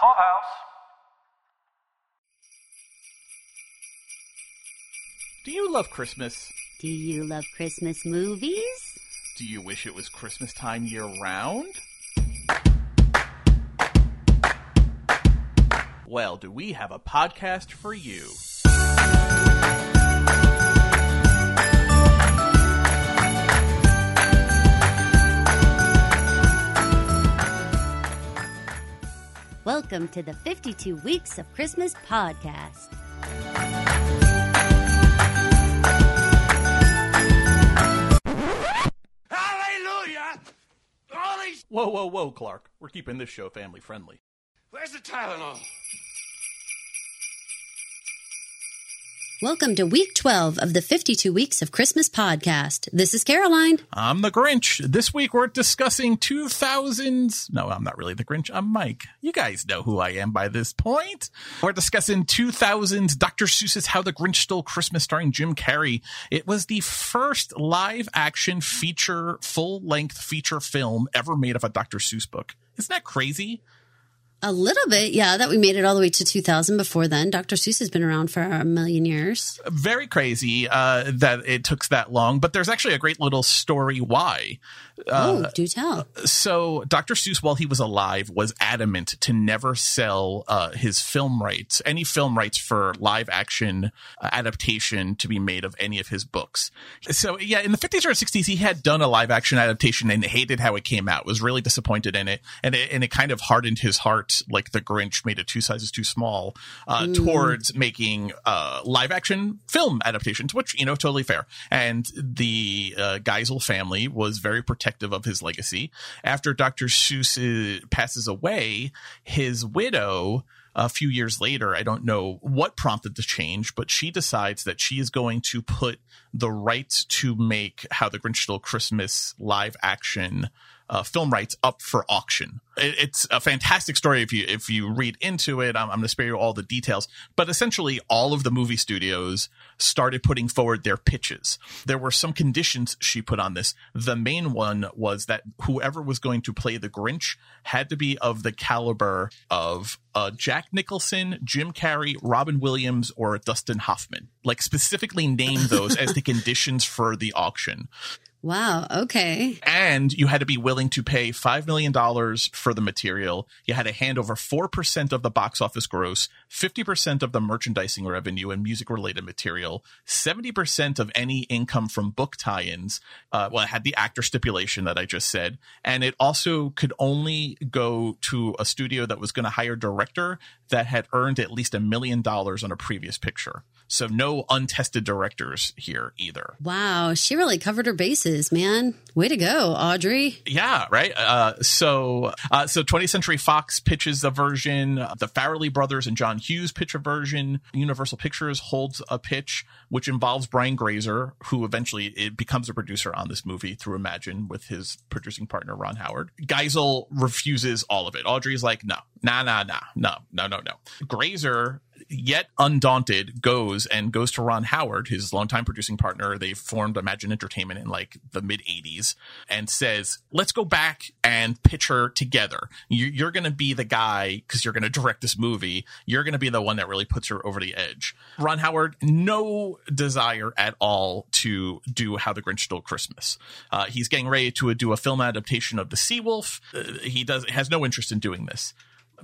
Clubhouse. Do you love Christmas? Do you love Christmas movies? Do you wish it was Christmas time year round? Well, do we have a podcast for you? Welcome to the 52 Weeks of Christmas podcast. Hallelujah! All these. Whoa, whoa, whoa, Clark. We're keeping this show family friendly. Where's the Tylenol? Welcome to week 12 of the 52 Weeks of Christmas podcast. This is Caroline. I'm the Grinch. This week we're discussing 2000s. No, I'm not really the Grinch. I'm Mike. You guys know who I am by this point. We're discussing 2000s Dr. Seuss's How the Grinch Stole Christmas starring Jim Carrey. It was the first live action feature, full length feature film ever made of a Dr. Seuss book. Isn't that crazy? A little bit, yeah, that we made it all the way to 2000 before then. Dr. Seuss has been around for a million years. very crazy uh, that it took that long, but there's actually a great little story why. oh, do tell. So Dr. Seuss, while he was alive, was adamant to never sell uh, his film rights, any film rights for live action uh, adaptation to be made of any of his books. So yeah, in the 50s or 60s, he had done a live action adaptation and hated how it came out. Was really disappointed in it, and it, and it kind of hardened his heart, like the Grinch made it two sizes too small, uh, towards making uh, live action film adaptations, which you know totally fair. And the uh, Geisel family was very protective of his legacy. After Dr. Seuss uh, passes away, his widow a few years later, I don't know what prompted the change, but she decides that she is going to put the rights to make How the Grinch Stole Christmas live action uh, film rights up for auction. It, it's a fantastic story if you if you read into it. I'm, I'm going to spare you all the details, but essentially, all of the movie studios started putting forward their pitches. There were some conditions she put on this. The main one was that whoever was going to play the Grinch had to be of the caliber of uh, Jack Nicholson, Jim Carrey, Robin Williams, or Dustin Hoffman. Like specifically name those as the conditions for the auction Wow, okay. and you had to be willing to pay $5 million for the material. You had to hand over 4% of the box office gross, 50% of the merchandising revenue and music related material, 70% of any income from book tie ins. Uh, well, it had the actor stipulation that I just said. And it also could only go to a studio that was going to hire a director that had earned at least a million dollars on a previous picture. So no untested directors here either. Wow, she really covered her bases, man. Way to go, Audrey. Yeah, right. Uh, so, uh, so 20th Century Fox pitches a version. The Farrelly brothers and John Hughes pitch a version. Universal Pictures holds a pitch, which involves Brian Grazer, who eventually it becomes a producer on this movie through Imagine with his producing partner Ron Howard. Geisel refuses all of it. Audrey's like, no, nah, nah, nah, no, no, no, no. Grazer yet undaunted goes and goes to Ron Howard, his longtime producing partner. They formed Imagine Entertainment in like the mid 80s and says, let's go back and pitch her together. You, you're going to be the guy because you're going to direct this movie. You're going to be the one that really puts her over the edge. Ron Howard, no desire at all to do How the Grinch Stole Christmas. Uh, he's getting ready to do a film adaptation of The Seawolf. Uh, he does has no interest in doing this.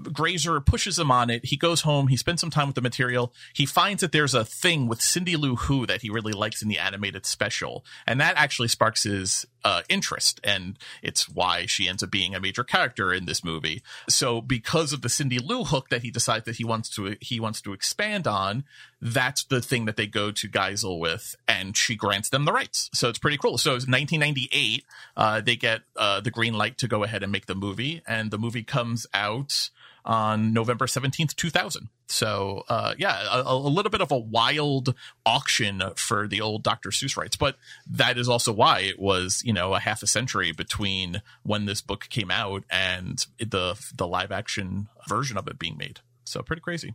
Grazer pushes him on it. He goes home. He spends some time with the material. He finds that there's a thing with Cindy Lou Who that he really likes in the animated special, and that actually sparks his uh, interest, and it's why she ends up being a major character in this movie. So, because of the Cindy Lou hook that he decides that he wants to he wants to expand on, that's the thing that they go to Geisel with, and she grants them the rights. So it's pretty cool. So it's 1998. Uh, they get uh, the green light to go ahead and make the movie, and the movie comes out on November 17th, 2000. So, uh, yeah, a, a little bit of a wild auction for the old Dr. Seuss rights, but that is also why it was, you know, a half a century between when this book came out and the, the live action version of it being made. So pretty crazy.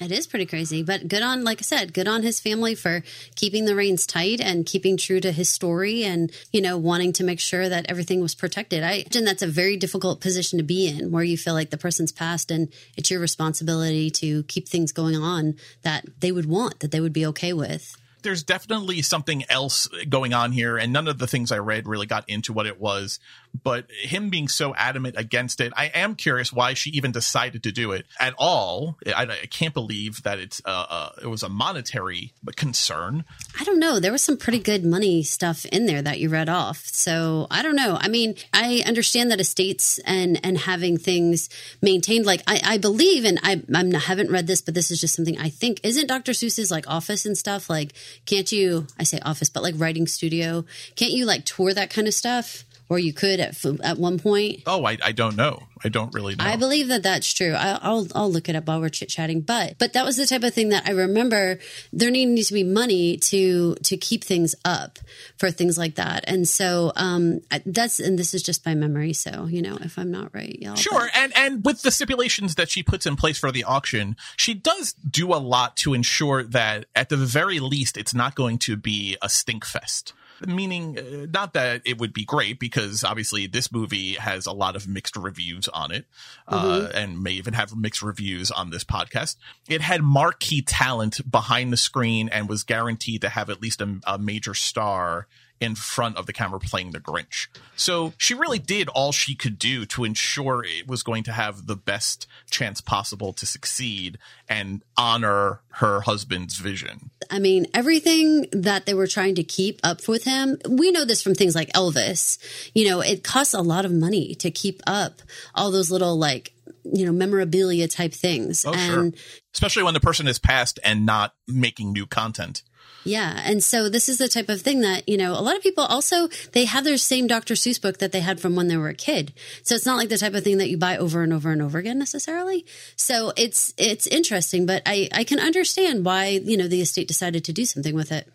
It is pretty crazy, but good on, like I said, good on his family for keeping the reins tight and keeping true to his story and, you know, wanting to make sure that everything was protected. I imagine that's a very difficult position to be in where you feel like the person's passed and it's your responsibility to keep things going on that they would want, that they would be okay with there's definitely something else going on here, and none of the things I read really got into what it was. But him being so adamant against it, I am curious why she even decided to do it at all. I, I can't believe that it's uh, uh, it was a monetary concern. I don't know. There was some pretty good money stuff in there that you read off. So I don't know. I mean, I understand that estates and and having things maintained. Like I, I believe, and I I'm, I haven't read this, but this is just something I think. Isn't Dr. Seuss's like office and stuff like? can't you i say office but like writing studio can't you like tour that kind of stuff or you could at at one point. Oh, I, I don't know. I don't really know. I believe that that's true. I, will I'll look it up while we're chit chatting. But but that was the type of thing that I remember. There needed to be money to to keep things up for things like that, and so um that's and this is just by memory. So you know, if I'm not right, y'all. Sure, but. and and with the stipulations that she puts in place for the auction, she does do a lot to ensure that at the very least, it's not going to be a stink fest meaning uh, not that it would be great because obviously this movie has a lot of mixed reviews on it uh, mm-hmm. and may even have mixed reviews on this podcast. It had marquee talent behind the screen and was guaranteed to have at least a, a major star in front of the camera playing the Grinch. So she really did all she could do to ensure it was going to have the best chance possible to succeed and honor her husband's vision. I mean, everything that they were trying to keep up with him, we know this from things like Elvis. You know, it costs a lot of money to keep up all those little like you know memorabilia type things oh, and sure. especially when the person is passed and not making new content yeah. And so this is the type of thing that, you know, a lot of people also, they have their same Dr. Seuss book that they had from when they were a kid. So it's not like the type of thing that you buy over and over and over again necessarily. So it's, it's interesting, but I, I can understand why, you know, the estate decided to do something with it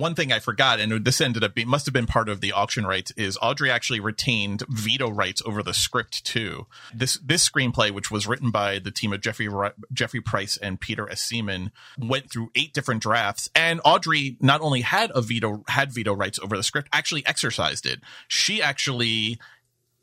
one thing I forgot, and this ended up being must have been part of the auction rights, is Audrey actually retained veto rights over the script too. This this screenplay, which was written by the team of Jeffrey Jeffrey Price and Peter S. Seaman, went through eight different drafts, and Audrey not only had a veto had veto rights over the script, actually exercised it. She actually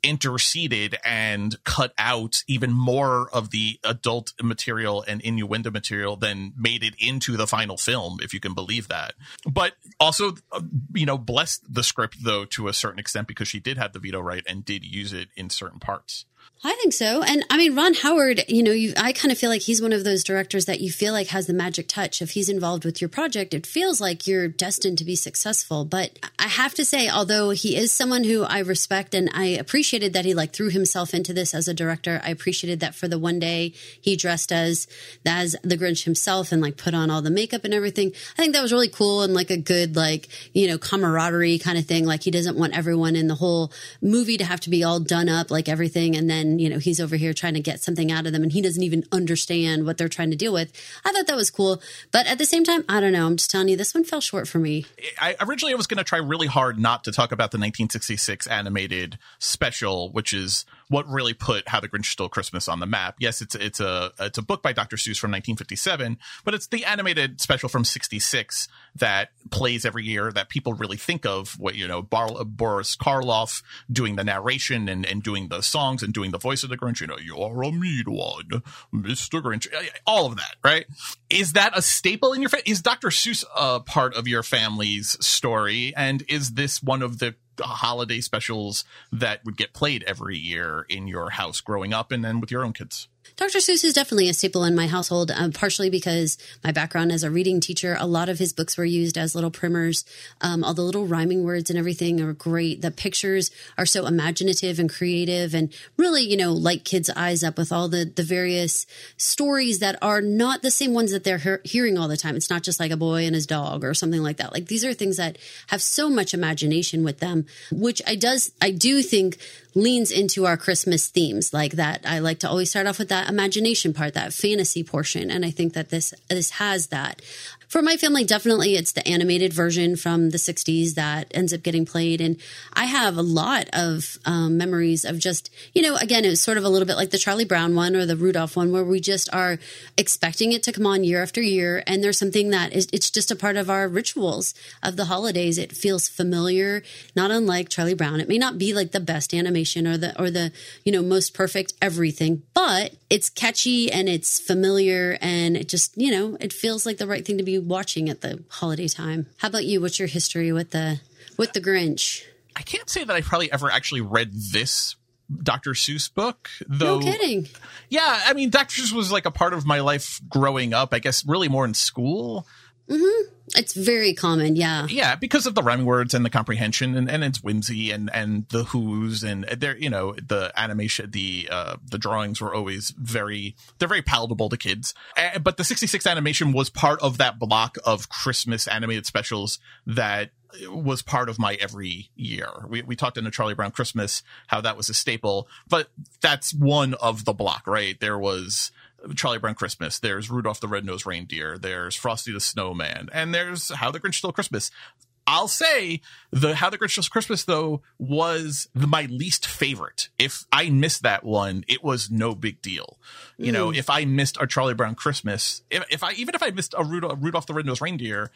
interceded and cut out even more of the adult material and innuendo material than made it into the final film, if you can believe that. But also, uh, you know, blessed the script though to a certain extent because she did have the veto right and did use it in certain parts. I think so. And I mean, Ron Howard, you know, you, I kind of feel like he's one of those directors that you feel like has the magic touch. If he's involved with your project, it feels like you're destined to be successful. But I have to say, although he is someone who I respect and I appreciated that he like threw himself into this as a director, I appreciated that for the one day he dressed as, as the Grinch himself and like put on all the makeup and everything. I think that was really cool and like a good, like, you know, camaraderie kind of thing. Like he doesn't want everyone in the whole movie to have to be all done up, like everything. And then and you know he's over here trying to get something out of them and he doesn't even understand what they're trying to deal with. I thought that was cool. But at the same time i don't know. I'm just telling you this one fell short for me. I originally i was going to try really hard not to talk about the 1966 animated special which is what really put How the Grinch Stole Christmas on the map. Yes, it's it's a it's a book by Dr. Seuss from 1957, but it's the animated special from 66 that plays every year that people really think of. What you know, Bar- Boris Karloff doing the narration and and doing the songs and doing the voice of the Grinch. You know, you're a mean one, Mr. Grinch. Eh, eh, all of that, right? Is that a staple in your? Fa- is Dr. Seuss a part of your family's story? And is this one of the holiday specials that would get played every year in your house growing up and then with your own kids? Dr. Seuss is definitely a staple in my household, um, partially because my background as a reading teacher, a lot of his books were used as little primers. Um, all the little rhyming words and everything are great. The pictures are so imaginative and creative and really, you know, light kids' eyes up with all the, the various stories that are not the same ones that they're he- hearing all the time. It's not just like a boy and his dog or something like that. Like these are things that have so much imagination with them, which I does, I do think leans into our Christmas themes like that. I like to always start off with that imagination part, that fantasy portion. And I think that this, this has that. For my family, definitely it's the animated version from the 60s that ends up getting played. And I have a lot of um, memories of just, you know, again, it was sort of a little bit like the Charlie Brown one or the Rudolph one, where we just are expecting it to come on year after year. And there's something that is, it's just a part of our rituals of the holidays. It feels familiar, not unlike Charlie Brown. It may not be like the best animation or the, or the, you know, most perfect everything, but it's catchy and it's familiar and it just, you know, it feels like the right thing to be watching at the holiday time. How about you? What's your history with the with the Grinch? I can't say that I probably ever actually read this Dr. Seuss book, though. No kidding. Yeah, I mean, Dr. Seuss was like a part of my life growing up. I guess really more in school. Mm-hmm. It's very common, yeah. Yeah, because of the rhyming words and the comprehension, and, and it's whimsy and and the who's and there, you know, the animation, the uh, the drawings were always very they're very palatable to kids. But the '66 animation was part of that block of Christmas animated specials that was part of my every year. We we talked in a Charlie Brown Christmas how that was a staple, but that's one of the block, right? There was Charlie Brown Christmas. There's Rudolph the Red-Nosed Reindeer. There's Frosty the Snowman, and there's How the Grinch Stole Christmas. I'll say the How the Grinch Stole Christmas though was the, my least favorite. If I missed that one, it was no big deal. You mm. know, if I missed a Charlie Brown Christmas, if, if I even if I missed a Rudolph, Rudolph the Red-Nosed Reindeer,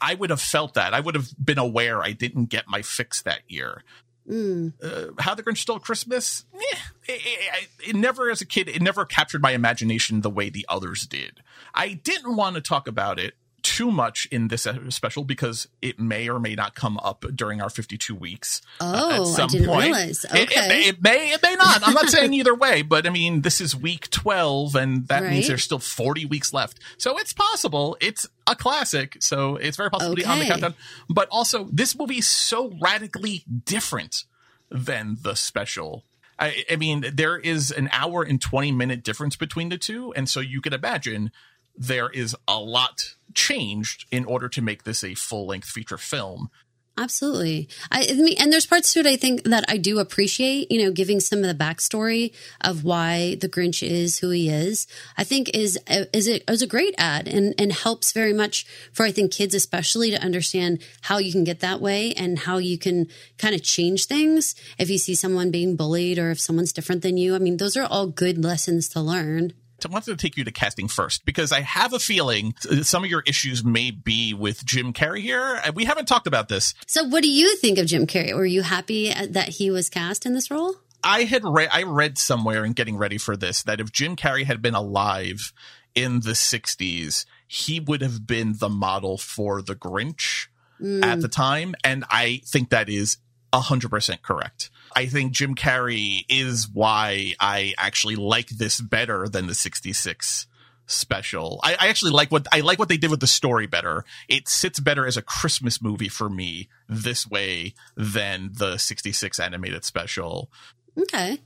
I would have felt that. I would have been aware I didn't get my fix that year. Mm. Uh, How the Grinch Stole Christmas, eh, it, it, it, never, as a kid, it never captured my imagination the way the others did. I didn't want to talk about it too much in this special because it may or may not come up during our 52 weeks. Oh, uh, at some I didn't point. realize. Okay. It, it, it, may, it may not. I'm not saying either way, but I mean, this is week 12 and that right. means there's still 40 weeks left. So it's possible. It's a classic. So it's very possible okay. on the countdown. But also, this movie is so radically different than the special I, I, mean, there is an hour and 20 minute difference between the two. And so you can imagine there is a lot changed in order to make this a full length feature film. Absolutely. I, I, mean, and there's parts to it I think that I do appreciate, you know, giving some of the backstory of why the Grinch is who he is. I think is is it is a great ad and and helps very much for I think kids especially to understand how you can get that way and how you can kind of change things if you see someone being bullied or if someone's different than you. I mean, those are all good lessons to learn. I wanted to take you to casting first because I have a feeling some of your issues may be with Jim Carrey here. We haven't talked about this. So, what do you think of Jim Carrey? Were you happy that he was cast in this role? I had read I read somewhere in getting ready for this that if Jim Carrey had been alive in the 60s, he would have been the model for the Grinch mm. at the time and I think that is 100% correct. I think Jim Carrey is why I actually like this better than the 66 special. I, I, actually like what I like what they did with the story better. It sits better as a Christmas movie for me this way than the 66 animated special. Okay.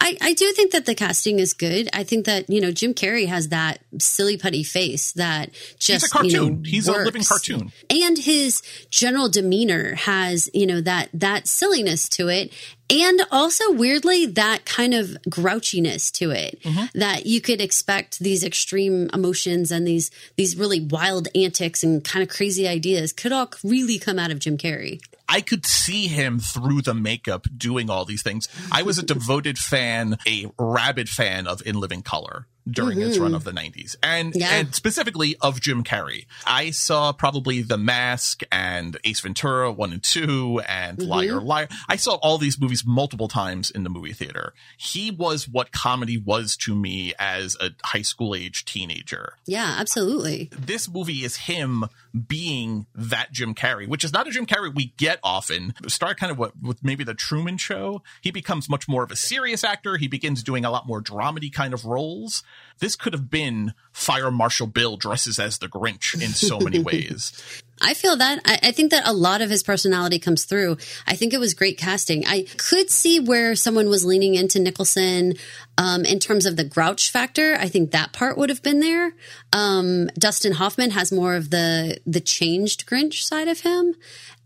I, I do think that the casting is good. I think that, you know, Jim Carrey has that silly putty face that just, He's a cartoon. You know, He's works. a living cartoon. And his general demeanor has, you know, that, that silliness to it. And also weirdly, that kind of grouchiness to it mm-hmm. that you could expect these extreme emotions and these, these really wild antics and kind of crazy ideas could all really come out of Jim Carrey. I could see him through the makeup doing all these things. I was a devoted fan, a rabid fan of In Living Color during mm-hmm. its run of the 90s and yeah. and specifically of Jim Carrey. I saw probably The Mask and Ace Ventura 1 and 2 and mm-hmm. Liar Liar. I saw all these movies multiple times in the movie theater. He was what comedy was to me as a high school age teenager. Yeah, absolutely. This movie is him being that Jim Carrey, which is not a Jim Carrey we get often. Start kind of what with maybe the Truman Show. He becomes much more of a serious actor. He begins doing a lot more dramedy kind of roles. This could have been Fire Marshal Bill dresses as the Grinch in so many ways. I feel that. I, I, think that a lot of his personality comes through. I think it was great casting. I could see where someone was leaning into Nicholson um, in terms of the grouch factor. I think that part would have been there. Um, Dustin Hoffman has more of the the changed Grinch side of him.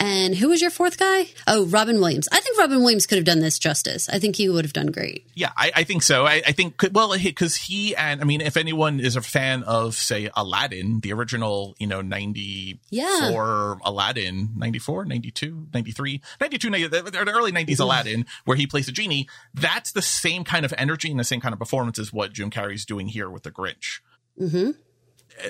And who was your fourth guy? Oh, Robin Williams. I think Robin Williams could have done this justice. I think he would have done great. Yeah, I, I think so. I, I think, well, because he and, I mean, if anyone is a fan of, say, Aladdin, the original, you know, 94 yeah. Aladdin, 94, 92, 93, 92, the early 90s mm-hmm. Aladdin, where he plays a genie, that's the same kind of energy and the same kind of performance as what Jim Carrey's doing here with the Grinch. Mm-hmm.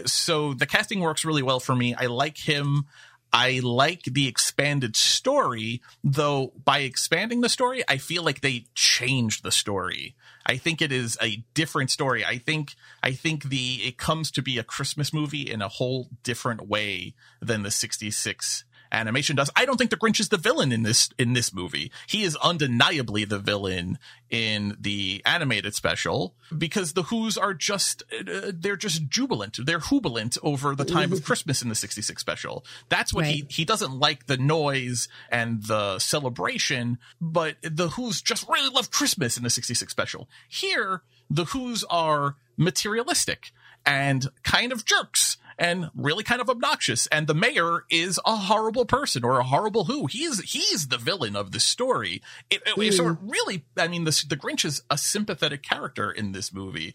So the casting works really well for me. I like him. I like the expanded story, though by expanding the story, I feel like they changed the story. I think it is a different story. I think I think the it comes to be a Christmas movie in a whole different way than the 66 animation does. I don't think the Grinch is the villain in this in this movie. He is undeniably the villain in the animated special because the Who's are just uh, they're just jubilant. They're jubilant over the time of Christmas in the 66 special. That's what right. he he doesn't like the noise and the celebration, but the Who's just really love Christmas in the 66 special. Here, the Who's are materialistic and kind of jerks and really kind of obnoxious. And the mayor is a horrible person or a horrible who. He's he's the villain of the story. It, it. So it really, I mean, the the Grinch is a sympathetic character in this movie.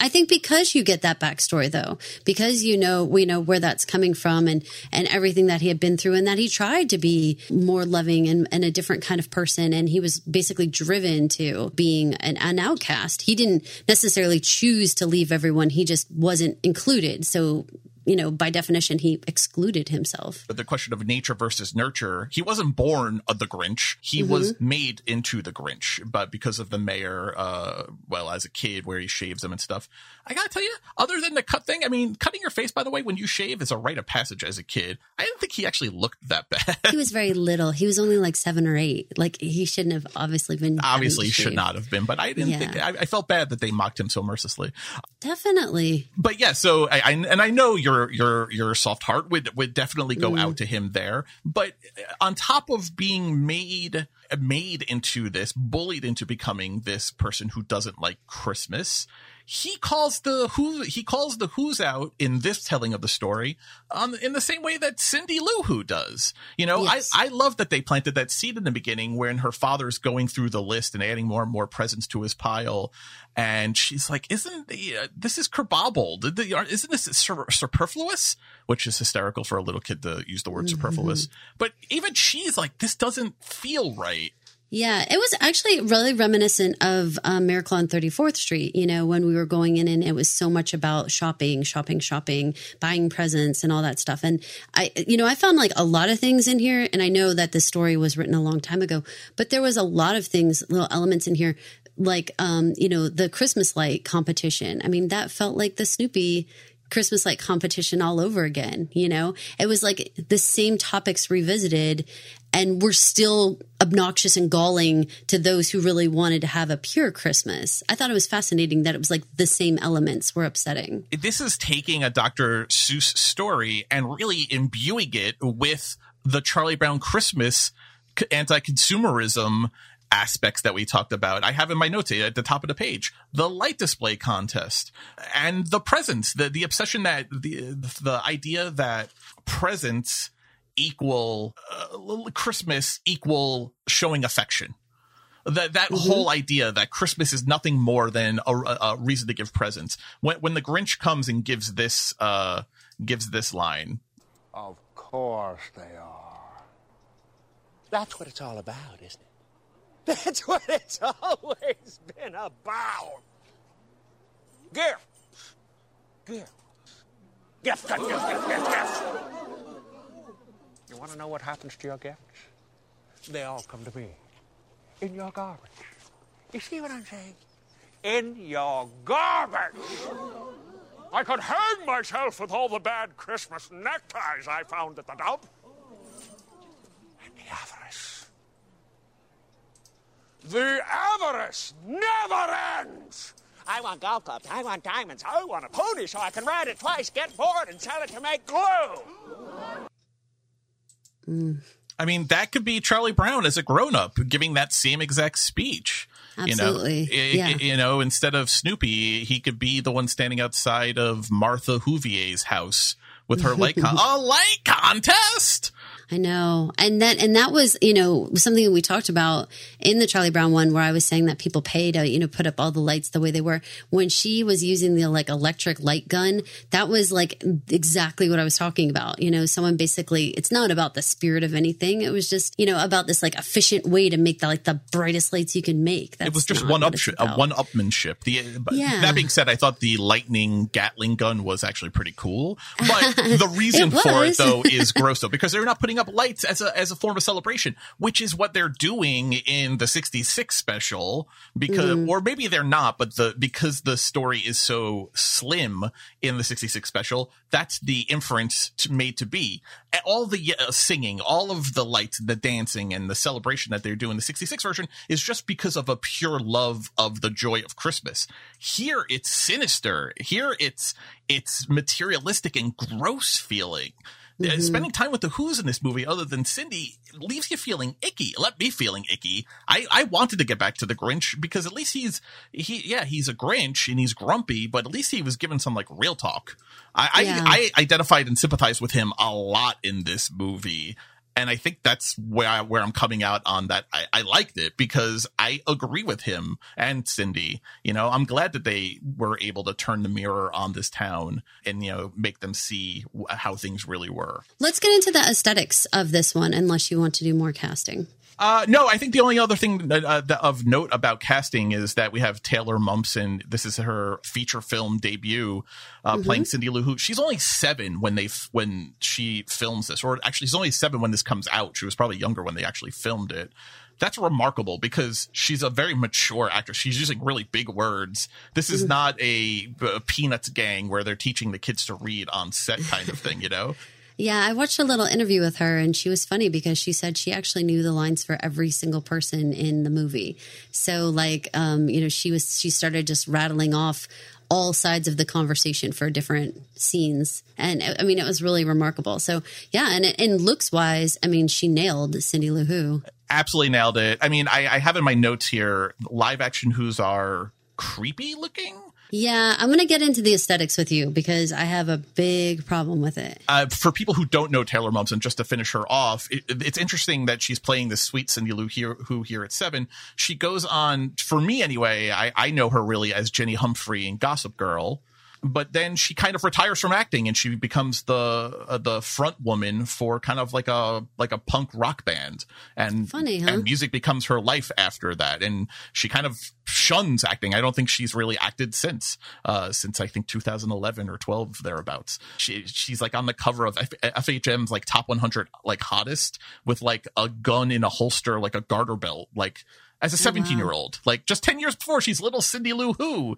I think because you get that backstory though, because you know we know where that's coming from and and everything that he had been through and that he tried to be more loving and, and a different kind of person and he was basically driven to being an, an outcast. He didn't necessarily choose to leave everyone. He just wasn't included. So you know, by definition, he excluded himself. But the question of nature versus nurture, he wasn't born of the Grinch. He mm-hmm. was made into the Grinch, but because of the mayor, uh, well, as a kid where he shaves him and stuff. I gotta tell you, other than the cut thing, I mean, cutting your face, by the way, when you shave is a rite of passage as a kid. I didn't think he actually looked that bad. He was very little. He was only like seven or eight. Like he shouldn't have obviously been. Obviously, should not have been, but I didn't yeah. think, I, I, felt bad that they mocked him so mercilessly. Definitely. But yeah, so I, I and I know you're your your your soft heart would would definitely go mm. out to him there. But on top of being made made into this, bullied into becoming this person who doesn't like Christmas, he calls the who he calls the who's out in this telling of the story um, in the same way that Cindy Lou Who does. You know, yes. I, I love that they planted that seed in the beginning when her father's going through the list and adding more and more presents to his pile. And she's like, isn't the, uh, this is kerbobbled? Isn't this sur- superfluous? Which is hysterical for a little kid to use the word mm-hmm. superfluous. But even she's like, this doesn't feel right. Yeah, it was actually really reminiscent of um, Miracle on 34th Street, you know, when we were going in and it was so much about shopping, shopping, shopping, buying presents and all that stuff. And I, you know, I found like a lot of things in here. And I know that the story was written a long time ago, but there was a lot of things, little elements in here, like, um, you know, the Christmas light competition. I mean, that felt like the Snoopy Christmas light competition all over again. You know, it was like the same topics revisited and were still obnoxious and galling to those who really wanted to have a pure Christmas. I thought it was fascinating that it was like the same elements were upsetting. This is taking a Dr. Seuss story and really imbuing it with the Charlie Brown Christmas anti-consumerism aspects that we talked about. I have in my notes at the top of the page the light display contest and the presents, the the obsession that the the idea that presents equal uh, Christmas equal showing affection. That that mm-hmm. whole idea that Christmas is nothing more than a, a, reason to give presents. When when the Grinch comes and gives this uh gives this line, of course they are. That's what it's all about, isn't it? That's what it's always been about. Gift. Gift. Gift, gift, gift, gift, gift, gift. You want to know what happens to your gifts? They all come to me. In your garbage. You see what I'm saying? In your garbage. I could hang myself with all the bad Christmas neckties I found at the dump. And the avarice. The avarice never ends. I want golf clubs. I want diamonds. I want a pony so I can ride it twice, get bored, and sell it to make glue. I mean, that could be Charlie Brown as a grown up giving that same exact speech. Absolutely. You know, Yeah. you know, instead of Snoopy, he could be the one standing outside of Martha Whovier's house with her light con- a light contest. I know. And that and that was, you know, something we talked about in the Charlie Brown one where I was saying that people pay to, you know, put up all the lights the way they were. When she was using the like electric light gun, that was like exactly what I was talking about. You know, someone basically it's not about the spirit of anything. It was just, you know, about this like efficient way to make the like the brightest lights you can make. That's it was just one up, a one upmanship. The Yeah. that being said, I thought the lightning Gatling gun was actually pretty cool. But the reason It for it though is gross though because they're not putting up lights as a as a form of celebration, which is what they're doing in the '66 special. Because Mm-hmm. or maybe they're not, but the because the story is so slim in the '66 special, that's the inference to, made to be. All the uh, singing, all of the lights, the dancing, and the celebration that they're doing in the '66 version is just because of a pure love of the joy of Christmas. Here, it's sinister. Here, it's it's materialistic and gross feeling. Uh, Spending time with the Who's in this movie, other than Cindy, leaves you feeling icky. Let me feeling icky. I, I wanted to get back to the Grinch because at least he's he yeah he's a Grinch and he's grumpy, but at least he was given some like real talk. I Yeah. I, I identified and sympathized with him a lot in this movie. And I think that's where I, where I'm coming out on that. I, I liked it because I agree with him and Cindy. You know, I'm glad that they were able to turn the mirror on this town and you know make them see how things really were. Let's get into the aesthetics of this one unless you want to do more casting. Uh, no, I think the only other thing uh, uh, that- of note about casting is that we have Taylor Momsen. This is her feature film debut, uh, playing Cindy Lou Who. She's only seven when they f- when she films this, or actually, she's only seven when this comes out. She was probably younger when they actually filmed it. That's remarkable because she's a very mature actress. She's using really big words. This is not a, a Peanuts gang where they're teaching the kids to read on set kind of thing, you know? Yeah, I watched a little interview with her and she was funny because she said she actually knew the lines for every single person in the movie. So like um, you know, she was she started just rattling off all sides of the conversation for different scenes. And I mean, it was really remarkable. So yeah, and and looks wise, I mean, she nailed Cindy Lou Who. absolutely nailed it. I mean, I, I have in my notes here live action who's are creepy looking. Yeah, I'm going to get into the aesthetics with you because I have a big problem with it. Uh, for people who don't know Taylor Momsen, just to finish her off, it, it's interesting that she's playing this sweet Cindy Lou here, who here at seven. She goes on, for me anyway, I, I know her really as Jenny Humphrey in Gossip Girl. But then she kind of retires from acting and she becomes the uh, the front woman for kind of like a like a punk rock band. And Funny, huh? and music becomes her life after that. And she kind of shuns acting. I don't think she's really acted since uh since i think 2011 or 12 thereabouts. She she's like on the cover of F- fhm's like top 100 like hottest with like a gun in a holster like a garter belt like as a uh-huh. 17 year old like just 10 years before she's little cindy lou who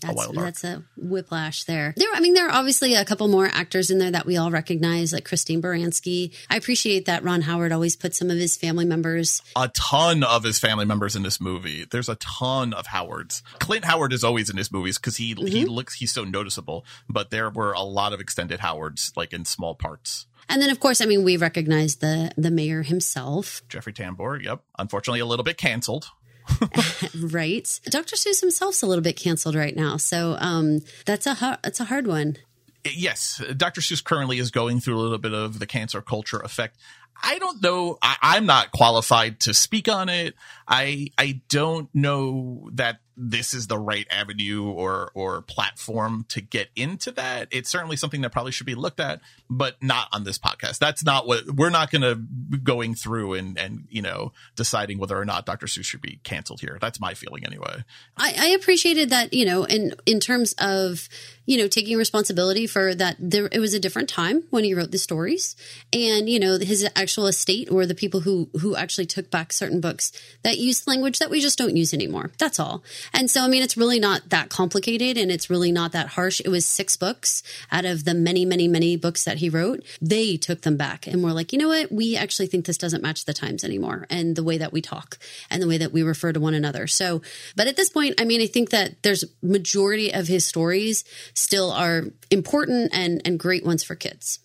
That's, arc. that's a whiplash there. There, I mean, there are obviously a couple more actors in there that we all recognize, like Christine Baranski. I appreciate that Ron Howard always puts some of his family members. a ton of his family members in this movie. There's a ton of Howards. Clint Howard is always in his movies because he he mm-hmm. looks he's so noticeable. But there were a lot of extended Howards, like in small parts. And then, of course, I mean, we recognize the the mayor himself, Jeffrey Tambor, yep. Unfortunately, a little bit canceled. right? Dr. Seuss himself's a little bit canceled right now, so um, that's a hu- that's a hard one. Yes, Dr. Seuss currently is going through a little bit of the cancer culture effect. I don't know. I, I'm not qualified to speak on it. I I don't know that this is the right avenue or or platform to get into that. It's certainly something that probably should be looked at, but not on this podcast. That's not what we're not going to going through and and you know deciding whether or not Dr. Seuss should be canceled here. That's my feeling anyway. I, I appreciated that, you know, in in terms of you know taking responsibility for that. There, it was a different time when he wrote the stories, and you know his actual estate or the people who who actually took back certain books that used language that we just don't use anymore. That's all. And so, I mean, it's really not that complicated, and it's really not that harsh. It was six books out of the many, many, many books that he wrote. They took them back and were like, you know what? We actually think this doesn't match the times anymore, and the way that we talk and the way that we refer to one another. So, but at this point, I mean, I think that there's majority of his stories still are important and and great ones for kids.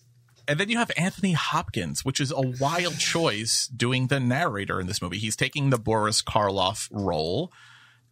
And then you have Anthony Hopkins, which is a wild choice doing the narrator in this movie. He's taking the Boris Karloff role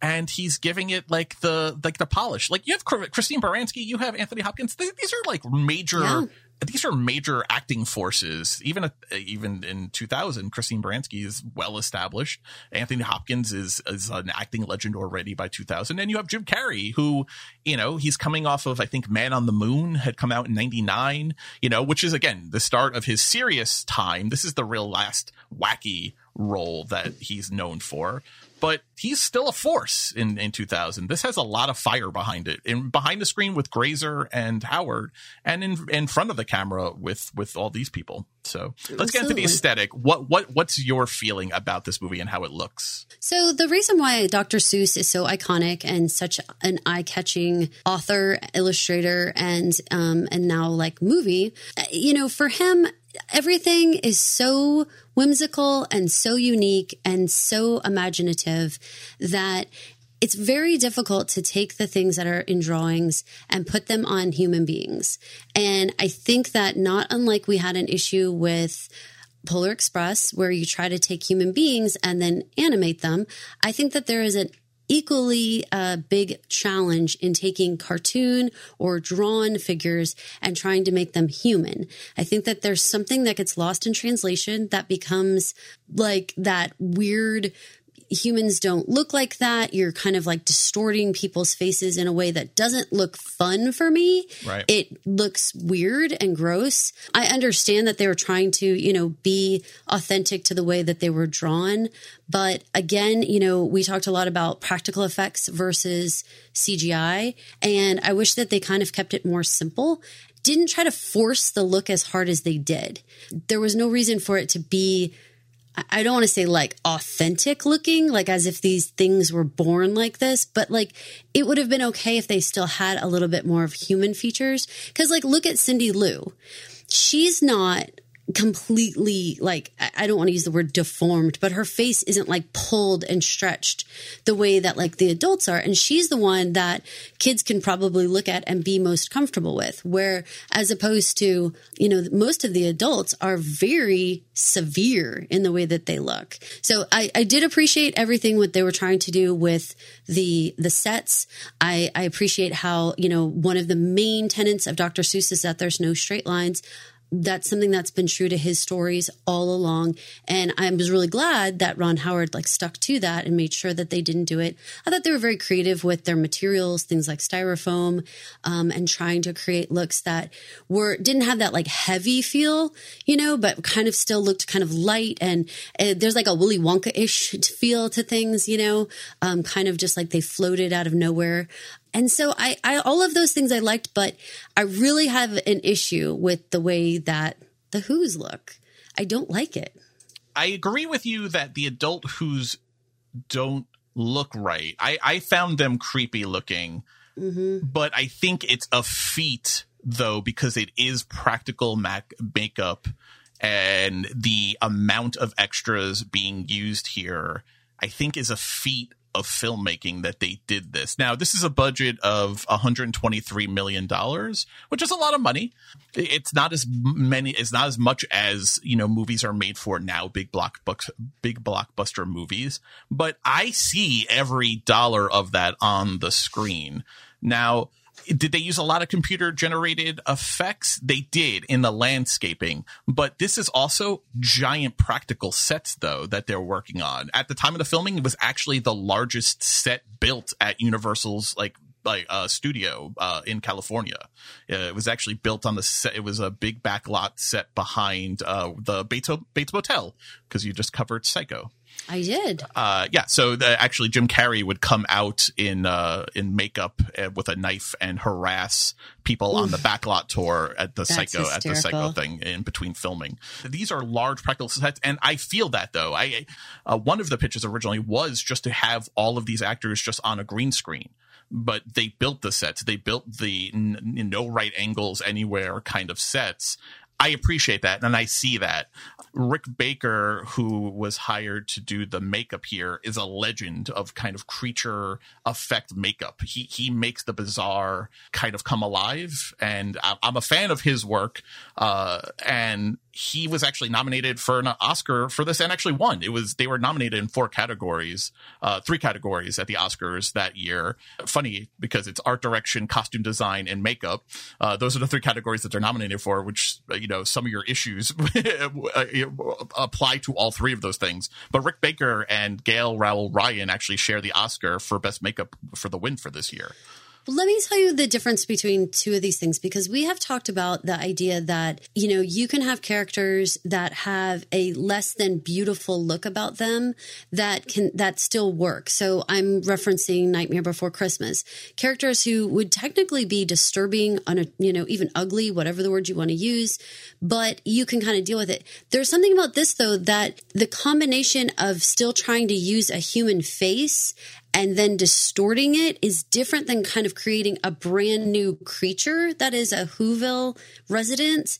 and he's giving it like the like the polish. Like you have Christine Baranski, you have Anthony Hopkins. These are like major yeah these are major acting forces. Even uh, even in 2000, Christine Baranski is well established. Anthony Hopkins is is an acting legend already by 2000, and you have Jim Carrey, who you know he's coming off of I think Man on the Moon had come out in '99. You know, which is again the start of his serious time. This is the real last wacky role that he's known for but he's still a force in, in 2000. This has a lot of fire behind it, in behind the screen with Grazer and Howard, and in in front of the camera with with all these people. So let's get into the aesthetic. What what what's your feeling about this movie and how it looks? So the reason why Dr. Seuss is so iconic and such an eye catching author, illustrator, and um and now like movie, you know, for him everything is so whimsical and so unique and so imaginative that it's very difficult to take the things that are in drawings and put them on human beings. And I think that not unlike we had an issue with Polar Express, where you try to take human beings and then animate them, I think that there is an equally a big challenge in taking cartoon or drawn figures and trying to make them human. I think that there's something that gets lost in translation that becomes like that weird humans don't look like that. You're kind of like distorting people's faces in a way that doesn't look fun for me. Right. It looks weird and gross. I understand that they were trying to, you know, be authentic to the way that they were drawn. But again, you know, we talked a lot about practical effects versus CGI. And I wish that they kind of kept it more simple didn't try to force the look as hard as they did. There was no reason for it to be I don't want to say like authentic looking, like as if these things were born like this, but like it would have been okay if they still had a little bit more of human features. Cause like look at Cindy Lou. She's not completely like I don't want to use the word deformed, but her face isn't like pulled and stretched the way that like the adults are. And she's the one that kids can probably look at and be most comfortable with. Where as opposed to, you know, most of the adults are very severe in the way that they look. So I, I did appreciate everything what they were trying to do with the the sets. I, I appreciate how, you know, one of the main tenets of Dr. Seuss is that there's no straight lines that's something that's been true to his stories all along. And I was really glad that Ron Howard like stuck to that and made sure that they didn't do it. I thought they were very creative with their materials, things like styrofoam, um, and trying to create looks that were didn't have that like heavy feel, you know, but kind of still looked kind of light. And uh, there's like a Willy Wonka ish feel to things, you know, um, kind of just like they floated out of nowhere. And so I, I, all of those things I liked, but I really have an issue with the way that the Who's look. I don't like it. I agree with you that the adult Who's don't look right. I, I found them creepy looking, mm-hmm. but I think it's a feat though because it is practical mac- makeup and the amount of extras being used here. I think is a feat of filmmaking that they did this. Now, this is a budget of 123 million dollars, which is a lot of money. It's not as many, it's not as much as you know movies are made for now, big block big blockbuster movies. But I see every dollar of that on the screen now did they use a lot of computer generated effects? They did in the landscaping, but this is also giant practical sets though that they're working on. At the time of the filming, it was actually the largest set built at Universal's like like uh, studio uh, in California. Uh, it was actually built on the set. It was a big backlot set behind uh, the Bates, Bates Motel because you just covered Psycho. I did. Uh, yeah. So the, actually, Jim Carrey would come out in uh, in makeup uh, with a knife and harass people Oof. on the backlot tour at the That's Psycho hysterical. at the Psycho thing in between filming. These are large practical sets, and I feel that though. I uh, one of the pitches originally was just to have all of these actors just on a green screen but they built the sets. They built the n- no right angles anywhere kind of sets. I appreciate that and I see that. Rick Baker, who was hired to do the makeup here, is a legend of kind of creature effect makeup. He he makes the bizarre kind of come alive, and I'm a fan of his work. Uh, and he was actually nominated for an Oscar for this and actually won. It was they were nominated in four categories, uh, three categories at the Oscars that year. Funny because it's art direction, costume design, and makeup. Uh, those are the three categories that they're nominated for. Which uh, you know some of your issues uh, apply to all three of those things. But Rick Baker and Gail Rowell Ryan actually share the Oscar for best makeup for the win for this year. Let me tell you the difference between two of these things because we have talked about the idea that, you know, you can have characters that have a less than beautiful look about them that can, that still work. So I'm referencing Nightmare Before Christmas. Characters who would technically be disturbing, on a, you know, even ugly, whatever the word you want to use, but you can kind of deal with it. There's something about this though that the combination of still trying to use a human face and then distorting it is different than kind of creating a brand new creature that is a Whoville resident.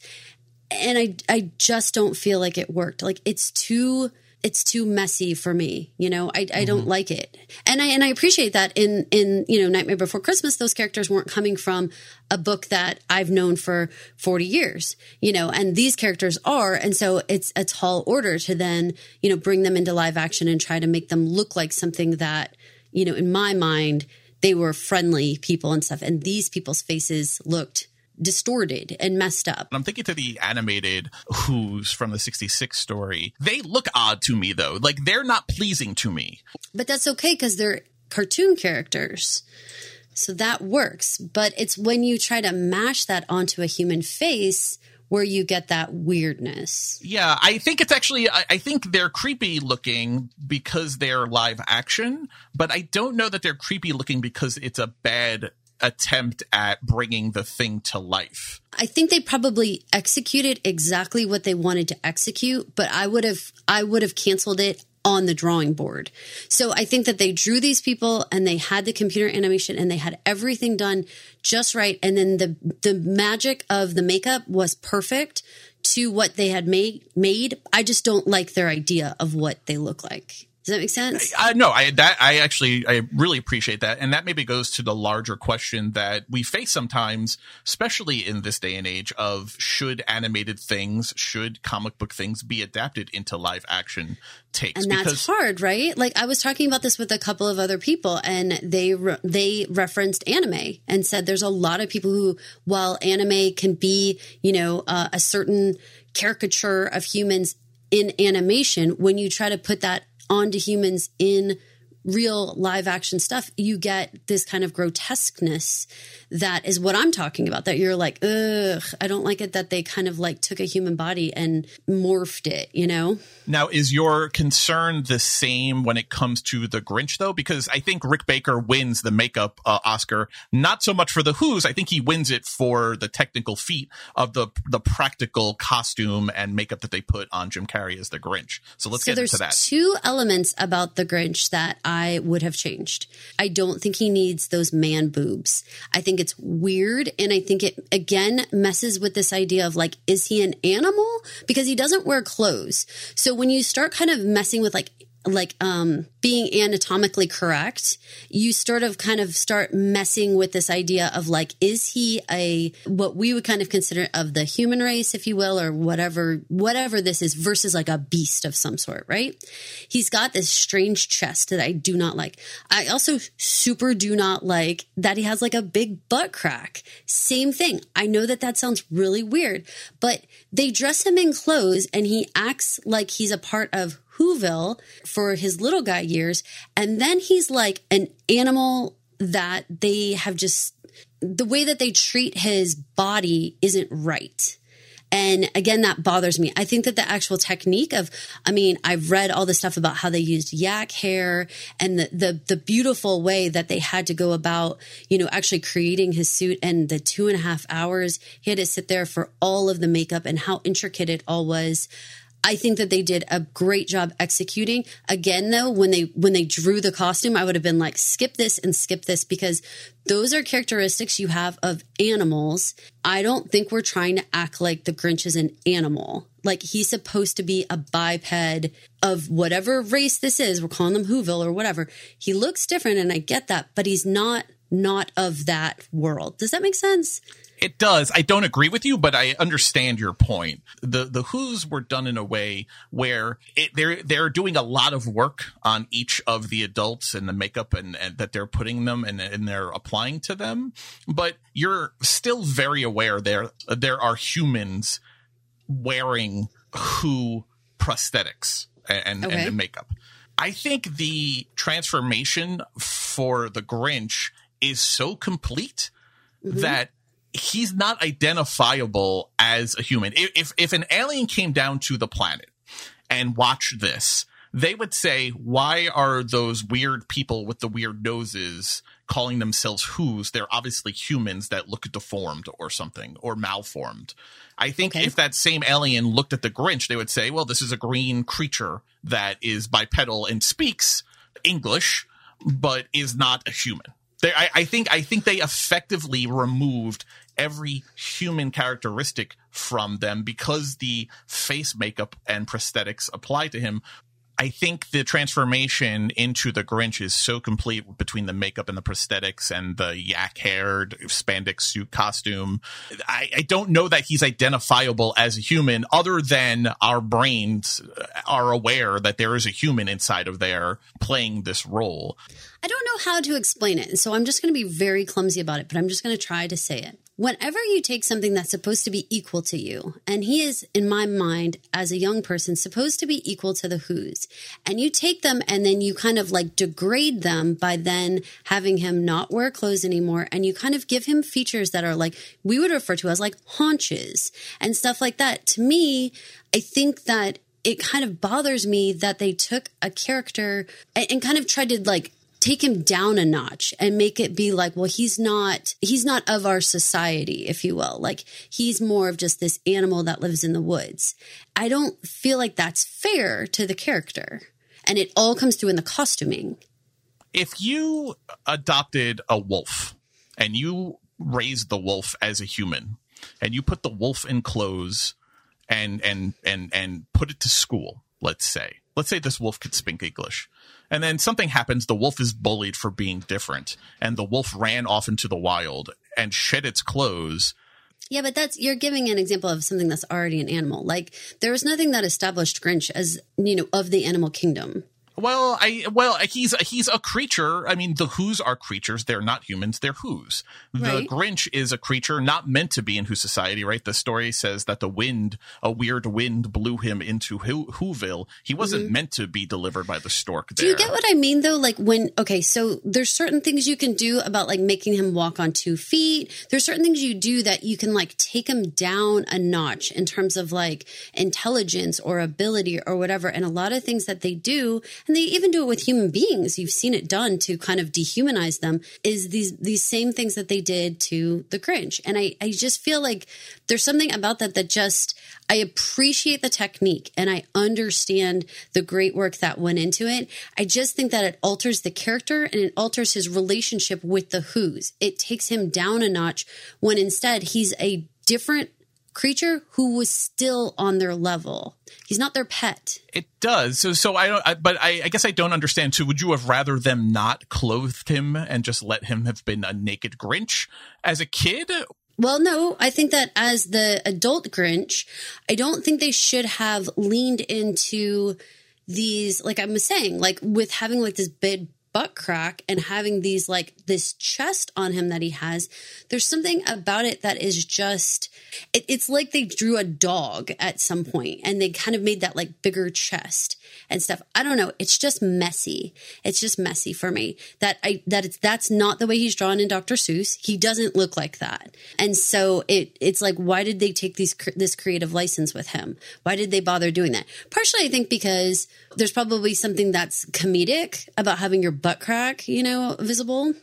And I, I just don't feel like it worked. Like it's too, it's too messy for me. You know, I, I mm-hmm. don't like it. And I, and I appreciate that in, in, you know, Nightmare Before Christmas, those characters weren't coming from a book that I've known for 40 years, you know, and these characters are. And so it's a tall order to then, you know, bring them into live action and try to make them look like something that, you know, in my mind, they were friendly people and stuff. And these people's faces looked distorted and messed up. I'm thinking to the animated Who's from the 66 story. They look odd to me though. Like they're not pleasing to me. But that's okay because they're cartoon characters. So that works. But it's when you try to mash that onto a human face where you get that weirdness. Yeah, I think it's actually, I, I, think they're creepy looking because they're live action, but I don't know that they're creepy looking because it's a bad attempt at bringing the thing to life. I think they probably executed exactly what they wanted to execute, but I would have I would have canceled it on the drawing board. So I think that they drew these people and they had the computer animation and they had everything done just right. And then the, the magic of the makeup was perfect to what they had made, made. I just don't like their idea of what they look like. Does that make sense? Uh, no, I that I actually I really appreciate that, and that maybe goes to the larger question that we face sometimes, especially in this day and age of should animated things, should comic book things be adapted into live action takes? And that's because- hard, right? Like I was talking about this with a couple of other people, and they re- they referenced anime and said there's a lot of people who, while anime can be, you know, uh, a certain caricature of humans in animation, when you try to put that onto humans in real live action stuff, you get this kind of grotesqueness that is what I'm talking about. That you're like, ugh, I don't like it that they kind of like took a human body and morphed it, you know? Now, is your concern the same when it comes to the Grinch, though? Because I think Rick Baker wins the makeup uh, Oscar, not so much for the Who's. I think he wins it for the technical feat of the the practical costume and makeup that they put on Jim Carrey as the Grinch. So let's so get into that. Two elements about the Grinch that I would have changed. I don't think he needs those man boobs. I think it's weird. And I think it again messes with this idea of like, is he an animal? Because he doesn't wear clothes. So when you start kind of messing with like, like um being anatomically correct you sort of kind of start messing with this idea of like is he a what we would kind of consider of the human race if you will or whatever whatever this is versus like a beast of some sort right? He's got this strange chest that i do not like. I also super do not like that he has like a big butt crack. Same thing. I know that that sounds really weird but they dress him in clothes and he acts like he's a part of Whoville for his little guy years. And then he's like an animal that they have just, the way that they treat his body isn't right. And again, that bothers me. I think that the actual technique of, I mean, I've read all the stuff about how they used yak hair and the, the, the beautiful way that they had to go about, you know, actually creating his suit and the two and a half hours he had to sit there for all of the makeup and how intricate it all was. I think that they did a great job executing. Again, though, when they when they drew the costume, I would have been like, skip this and skip this because those are characteristics you have of animals. I don't think we're trying to act like the Grinch is an animal. Like he's supposed to be a biped of whatever race this is. We're calling them Whoville or whatever. He looks different, and I get that, but he's not not of that world. Does that make sense? It does. I don't agree with you, but I understand your point. The the Who's were done in a way where it, they're they're doing a lot of work on each of the adults and the makeup and, and that they're putting them and, and they're applying to them. But you're still very aware there there are humans wearing Who prosthetics and, Okay. and makeup. I think the transformation for the Grinch is so complete mm-hmm. that he's not identifiable as a human. If, if if an alien came down to the planet and watched this, they would say, "Why are those weird people with the weird noses calling themselves who's? They're obviously humans that look deformed or something or malformed." I think Okay. if that same alien looked at the Grinch, they would say, "Well, this is a green creature that is bipedal and speaks English, but is not a human." They, I, I think I think they effectively removed every human characteristic from them because the face makeup and prosthetics apply to him. I think the transformation into the Grinch is so complete between the makeup and the prosthetics and the yak haired spandex suit costume. I, I don't know that he's identifiable as a human other than our brains are aware that there is a human inside of there playing this role. I don't know how to explain it. And so I'm just going to be very clumsy about it, but I'm just going to try to say it. Whenever you take something that's supposed to be equal to you, and he is, in my mind, as a young person, supposed to be equal to the Who's, and you take them and then you kind of like degrade them by then having him not wear clothes anymore, and you kind of give him features that are like, we would refer to as like haunches and stuff like that. To me, I think that it kind of bothers me that they took a character and, kind of tried to like take him down a notch and make it be like well he's not he's not of our society if you will. Like he's more of just this animal that lives in the woods. I don't feel like that's fair to the character. And it all comes through in the costuming. If you adopted a wolf and you raised the wolf as a human and you put the wolf in clothes and and and and put it to school let's say let's say this wolf could speak english and then something happens. The wolf is bullied for being different. And the wolf ran off into the wild and shed its clothes. Yeah but that's you're giving an example of something that's already an animal. Like there was nothing that established grinch as you know of the animal kingdom Well, I well he's he's a creature. I mean, the Who's are creatures. They're not humans. They're Who's. The Right. Grinch is a creature not meant to be in Who society, right? The story says that the wind, a weird wind, blew him into Who Whoville. He wasn't meant to be delivered by the stork. Mm-hmm. Do you get what I mean though? Like when okay, so there's certain things you can do about like making him walk on two feet. There's certain things you do that you can like take him down a notch in terms of like intelligence or ability or whatever. And a lot of things that they do, and they even do it with human beings. You've seen it done to kind of dehumanize them. Is these these same things that they did to the Grinch? And I I just feel like there's something about that that just I appreciate the technique and I understand the great work that went into it. I just think that it alters the character and it alters his relationship with the Who's. It takes him down a notch when instead he's a different creature who was still on their level. He's not their pet. It does. So, so I don't. I, but I, I guess I don't understand. too. would you have rather them not clothed him and just let him have been a naked Grinch as a kid? Well, no, I think that as the adult Grinch, I don't think they should have leaned into these, like I was saying, like with having like this big butt crack and having these like this chest on him that he has. There's something about it that is just, it, it's like they drew a dog at some point and they kind of made that like bigger chest and stuff. I don't know. It's just messy. It's just messy for me that I, that it's, that's not the way he's drawn in Dr. Seuss. He doesn't look like that. And so it, it's like, why did they take these, this creative license with him? Why did they bother doing that? Partially, I think because there's probably something that's comedic about having your butt crack, you know, visible.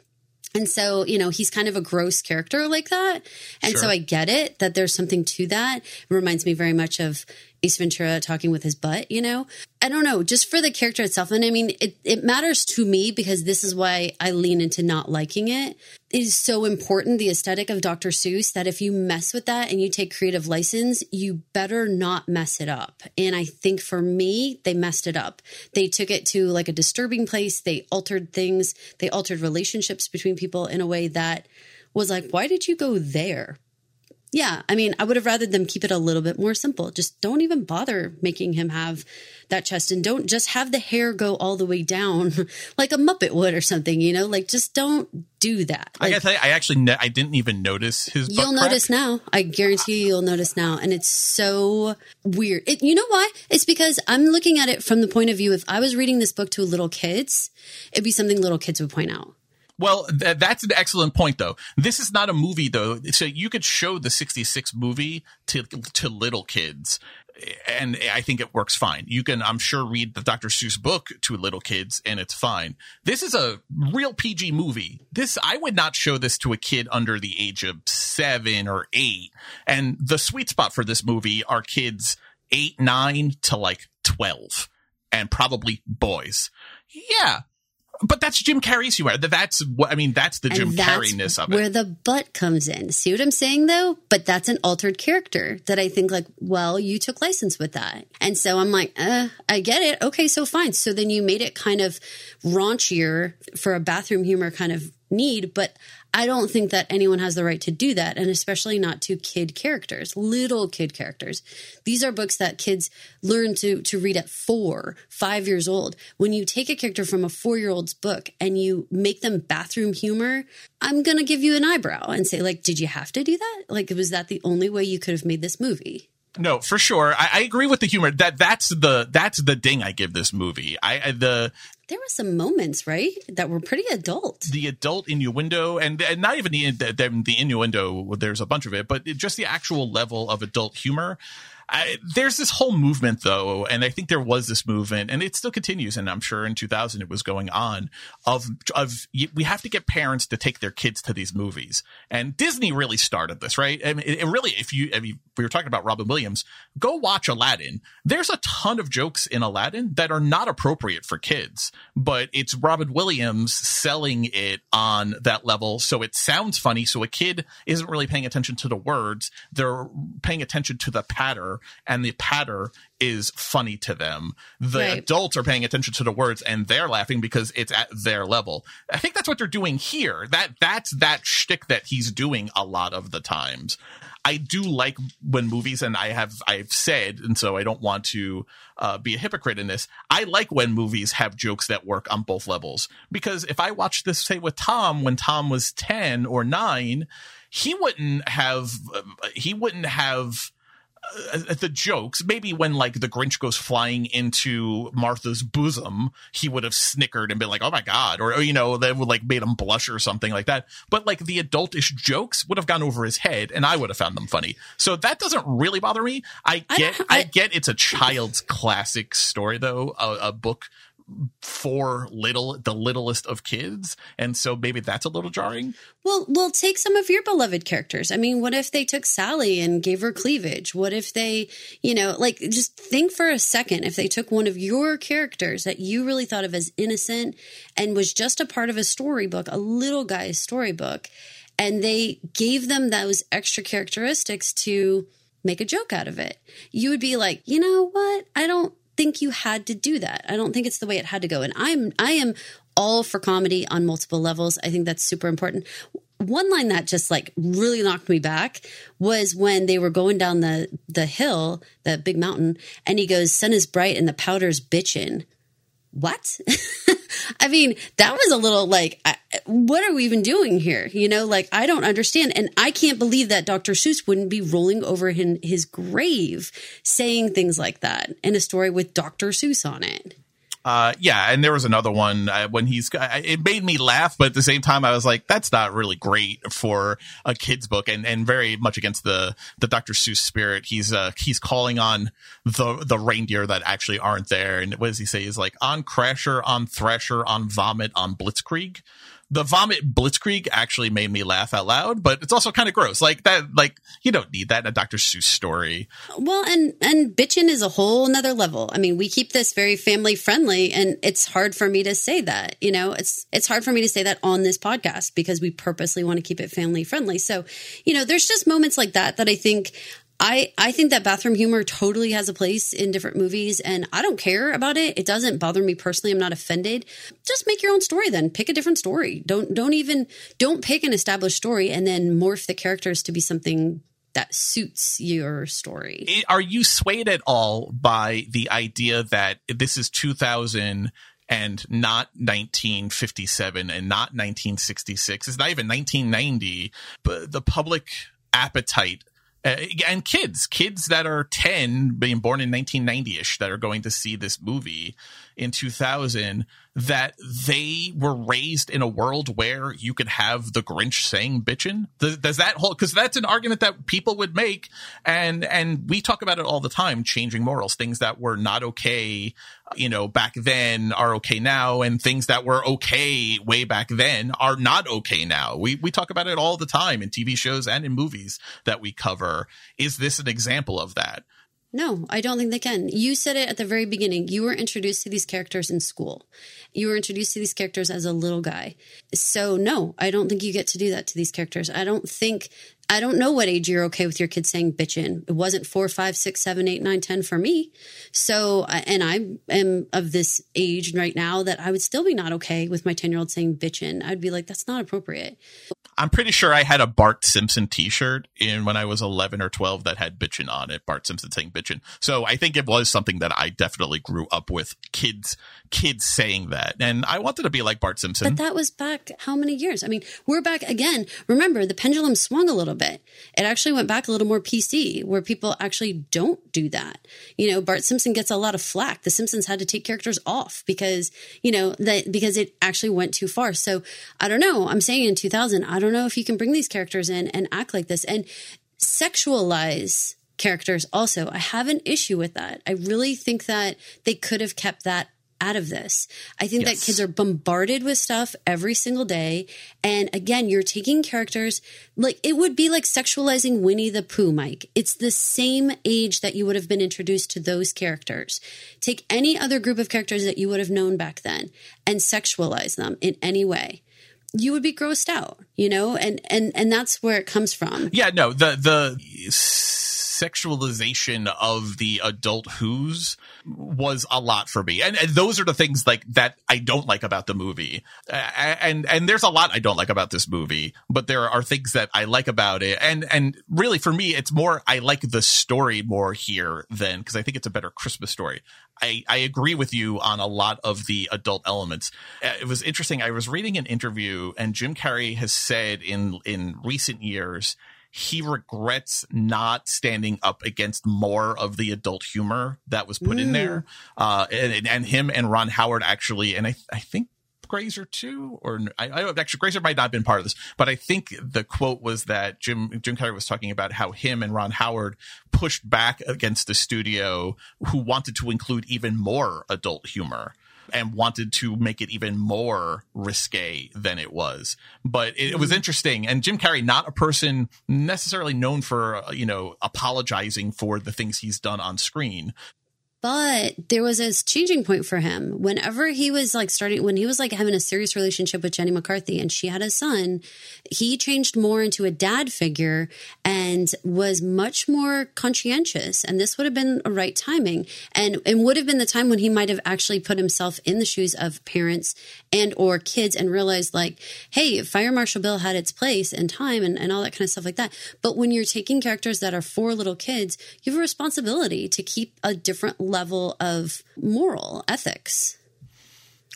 And so, you know, he's kind of a gross character like that. And so I get it that there's something to that. It reminds me very much of Ace Ventura talking with his butt, you know? I don't know, just for the character itself. And I mean, it, it matters to me because this is why I lean into not liking it. It is so important, the aesthetic of Dr. Seuss, that if you mess with that and you take creative license, you better not mess it up. And I think for me, they messed it up. They took it to like a disturbing place. They altered things. They altered relationships between people in a way that was like, why did you go there? Yeah, I mean, I would have rather them keep it a little bit more simple. Just don't even bother making him have that chest and don't just have the hair go all the way down like a Muppet would or something, you know? Like just don't do that. I Like, tell I actually ne- I didn't even notice his. butt You'll crack. notice now. I guarantee you, you'll notice now. And it's so weird. It, you know why? It's because I'm looking at it from the point of view if I was reading this book to little kids, it'd be something little kids would point out. Well, th- that's an excellent point, though. This is not a movie, though. So you could show the '66 movie to to little kids, and I think it works fine. You can, I'm sure, read the Dr. Seuss book to little kids, and it's fine. This is a real PG movie. This I would not show this to a kid under the age of seven or eight. And the sweet spot for this movie are kids eight, nine to like twelve, and probably boys. Yeah. But that's Jim Carrey's humor. That's what I mean. That's the Jim and that's Carreyness of it. where the butt comes in. See what I'm saying though? But that's an altered character that I think like, well, you took license with that. And so I'm like, uh, I get it. Okay, so fine. So then you made it kind of raunchier for a bathroom humor kind of need, but I don't think that anyone has the right to do that, and especially not to kid characters, little kid characters. These are books that kids learn to to read at four, five years old. When you take a character from a four year old's book and you make them bathroom humor, I'm gonna give you an eyebrow and say, like, did you have to do that? Like, was that the only way you could have made this movie? No, for sure. I, I agree with the humor. That that's the that's the ding I give this movie. I, I the There were some moments, right, that were pretty adult. the adult innuendo and, and not even the, the the innuendo. There's a bunch of it, but it, just the actual level of adult humor. I, there's this whole movement though, and I think there was this movement, and it still continues. And I'm sure in 2000 it was going on of of we have to get parents to take their kids to these movies, and Disney really started this, right? I mean, it, it really, if you, I mean, we were talking about Robin Williams, go watch Aladdin. There's a ton of jokes in Aladdin that are not appropriate for kids, but it's Robin Williams selling it on that level, so it sounds funny. So a kid isn't really paying attention to the words; they're paying attention to the patter, and the patter is funny to them. The Right. adults are paying attention to the words, and they're laughing because it's at their level. I think that's what they're doing here. That that's that shtick that he's doing a lot of the times. I do like when movies, and I have I've said, and so I don't want to uh, be a hypocrite in this. I like when movies have jokes that work on both levels because if I watched this say with Tom when Tom was ten or nine, he wouldn't have uh, he wouldn't have uh, the jokes. Maybe when like the Grinch goes flying into Martha's bosom, he would have snickered and been like, "Oh my god," or, you know, that would like made him blush or something like that. But like the adultish jokes would have gone over his head, and I would have found them funny. So that doesn't really bother me. I I get, don't- I, I- get, it's a child's classic story though, a, a book for little the littlest of kids and so maybe that's a little jarring Well, well, take some of your beloved characters. I mean, what if they took Sally and gave her cleavage? What if they, you know, like just think for a second if they took one of your characters that you really thought of as innocent and was just a part of a storybook, a little guy's storybook, and they gave them those extra characteristics to make a joke out of it. You would be like, you know what? I don't think you had to do that. I don't think it's the way it had to go. And I'm I am all for comedy on multiple levels. I think that's super important. One line that just like really knocked me back was when they were going down the the hill, the big mountain, and he goes, "Sun is bright and the powder's bitchin'." What? I mean, that was a little like, what are we even doing here? You know, like I don't understand, and I can't believe that Dr. Seuss wouldn't be rolling over in his grave saying things like that in a story with Dr. Seuss on it. Uh, yeah, and there was another one uh, when he's. It made me laugh, but at the same time, I was like, "That's not really great for a kids' book," and and very much against the the Dr. Seuss spirit. He's uh he's calling on the the reindeer that actually aren't there, and what does he say? He's like on Crasher, on Thrasher, on Vomit, on Blitzkrieg. The vomit blitzkrieg actually made me laugh out loud, but it's also kind of gross. Like that, like you don't need that in a Dr. Seuss story. Well, and and bitchin is a whole nother level. I mean, we keep this very family friendly, and it's hard for me to say that. You know, it's it's hard for me to say that on this podcast because we purposely want to keep it family friendly. So, you know, there's just moments like that that I think I, I think that bathroom humor totally has a place in different movies and I don't care about it. It doesn't bother me personally. I'm not offended. Just make your own story then. Pick a different story. Don't don't even don't pick an established story and then morph the characters to be something that suits your story. Are you swayed at all by the idea that this is 2000 and not 1957 and not 1966? It's not even 1990, but the public appetite uh, and kids, kids that are 10, being born in 1990ish, that are going to see this movie in 2000 that they were raised in a world where you could have the Grinch saying bitchin? Does, does that hold? Because that's an argument that people would make, and and we talk about it all the time. Changing morals, things that were not okay, you know, back then are okay now, and things that were okay way back then are not okay now. We we talk about it all the time in TV shows and in movies that we cover. Is this an example of that? No, I don't think they can. You said it at the very beginning. You were introduced to these characters in school. You were introduced to these characters as a little guy. So, no, I don't think you get to do that to these characters. I don't think, I don't know what age you're okay with your kids saying bitchin'. It wasn't four, five, six, seven, eight, nine, ten for me. So, and I am of this age right now that I would still be not okay with my 10 year old saying bitchin'. I'd be like, that's not appropriate. I'm pretty sure I had a Bart Simpson T-shirt in when I was 11 or 12 that had "bitchin" on it. Bart Simpson saying "bitchin." So I think it was something that I definitely grew up with. Kids, kids saying that, and I wanted to be like Bart Simpson. But that was back how many years? I mean, we're back again. Remember, the pendulum swung a little bit. It actually went back a little more PC, where people actually don't do that. You know, Bart Simpson gets a lot of flack. The Simpsons had to take characters off because you know that because it actually went too far. So I don't know. I'm saying in 2000, I don't don't know if you can bring these characters in and act like this and sexualize characters also. I have an issue with that. I really think that they could have kept that out of this. I think yes. that kids are bombarded with stuff every single day. And again, you're taking characters like it would be like sexualizing Winnie the Pooh, Mike. It's the same age that you would have been introduced to those characters. Take any other group of characters that you would have known back then and sexualize them in any way you would be grossed out, you know, and and and that's where it comes from. Yeah, no, the the sexualization of the adult who's was a lot for me. And, and, those are the things like that I don't like about the movie. And and there's a lot I don't like about this movie, but there are things that I like about it. And and really for me it's more I like the story more here than cuz I think it's a better Christmas story. I, I agree with you on a lot of the adult elements. Uh, it was interesting. I was reading an interview and Jim Carrey has said in in recent years he regrets not standing up against more of the adult humor that was put mm. in there. Uh, and, and him and Ron Howard actually, and I, I think Grazer too, or I, I actually Grazer might not have been part of this, but I think the quote was that Jim Jim Carrey was talking about how him and Ron Howard pushed back against the studio who wanted to include even more adult humor and wanted to make it even more risque than it was. But it, it was mm-hmm. interesting. And Jim Carrey, not a person necessarily known for, uh, you know, apologizing for the things he's done on screen. But there was a changing point for him. Whenever he was like starting, when he was like having a serious relationship with Jenny McCarthy and she had a son, he changed more into a dad figure and was much more conscientious. And this would have been a right timing and, and would have been the time when he might have actually put himself in the shoes of parents and or kids and realized like, hey, Fire Marshal Bill had its place and time and, and all that kind of stuff like that. But when you're taking characters that are for little kids, you have a responsibility to keep a different level of moral ethics.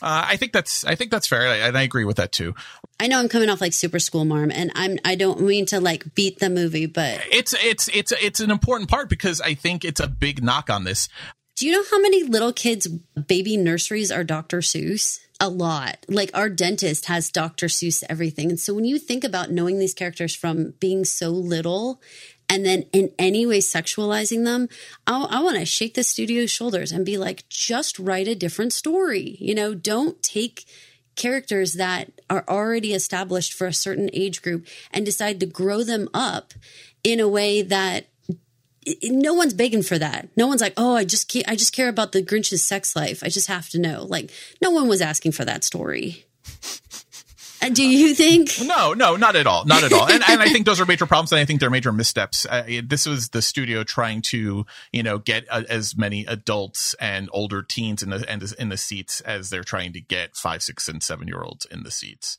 Uh, I think that's I think that's fair, and I agree with that too. I know I'm coming off like super school marm, and I'm I don't mean to like beat the movie, but it's it's it's it's an important part because I think it's a big knock on this. Do you know how many little kids' baby nurseries are Dr. Seuss? A lot. Like our dentist has Dr. Seuss everything. And so when you think about knowing these characters from being so little and then in any way sexualizing them, I, I want to shake the studio's shoulders and be like, just write a different story. You know, don't take characters that are already established for a certain age group and decide to grow them up in a way that no one's begging for that. No one's like, "Oh, I just I just care about the Grinch's sex life. I just have to know." Like no one was asking for that story. Uh, do you think? No, no, not at all, not at all. And, and I think those are major problems, and I think they're major missteps. Uh, this was the studio trying to, you know, get uh, as many adults and older teens in the, the in the seats as they're trying to get five, six, and seven year olds in the seats.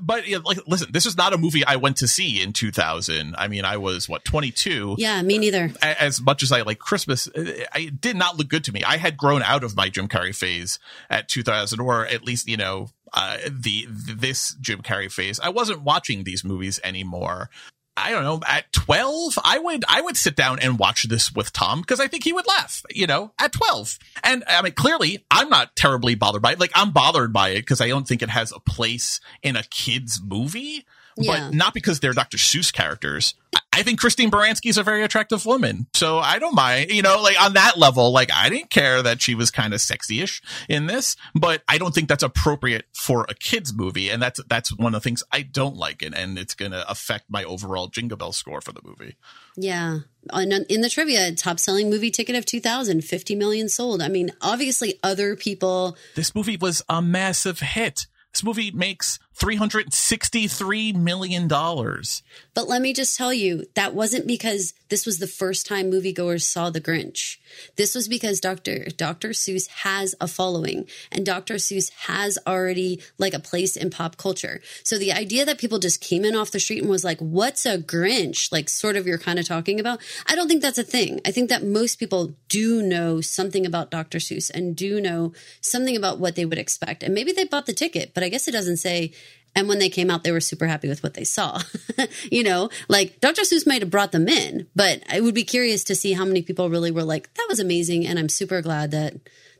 But you know, like, listen, this is not a movie I went to see in 2000. I mean, I was what 22. Yeah, me neither. As much as I like Christmas, it did not look good to me. I had grown out of my Jim Carrey phase at 2000, or at least you know uh, the this Jim Carrey phase. I wasn't watching these movies anymore. I don't know, at 12, I would, I would sit down and watch this with Tom because I think he would laugh, you know, at 12. And I mean, clearly I'm not terribly bothered by it. Like I'm bothered by it because I don't think it has a place in a kid's movie, yeah. but not because they're Dr. Seuss characters. I think Christine Baranski is a very attractive woman. So I don't mind, you know, like on that level, like I didn't care that she was kind of sexy-ish in this, but I don't think that's appropriate for a kid's movie. And that's, that's one of the things I don't like. And, and it's going to affect my overall Jingle Bell score for the movie. Yeah. In the trivia, top selling movie ticket of 2000, 50 million sold. I mean, obviously other people. This movie was a massive hit. This movie makes $363 million. But let me just tell you, that wasn't because this was the first time moviegoers saw The Grinch. This was because Dr. Dr. Seuss has a following and Dr. Seuss has already like a place in pop culture. So the idea that people just came in off the street and was like, what's a Grinch? Like sort of you're kind of talking about. I don't think that's a thing. I think that most people do know something about Dr. Seuss and do know something about what they would expect. And maybe they bought the ticket, but I guess it doesn't say and when they came out, they were super happy with what they saw. you know, like Dr. Seuss might have brought them in, but I would be curious to see how many people really were like, that was amazing. And I'm super glad that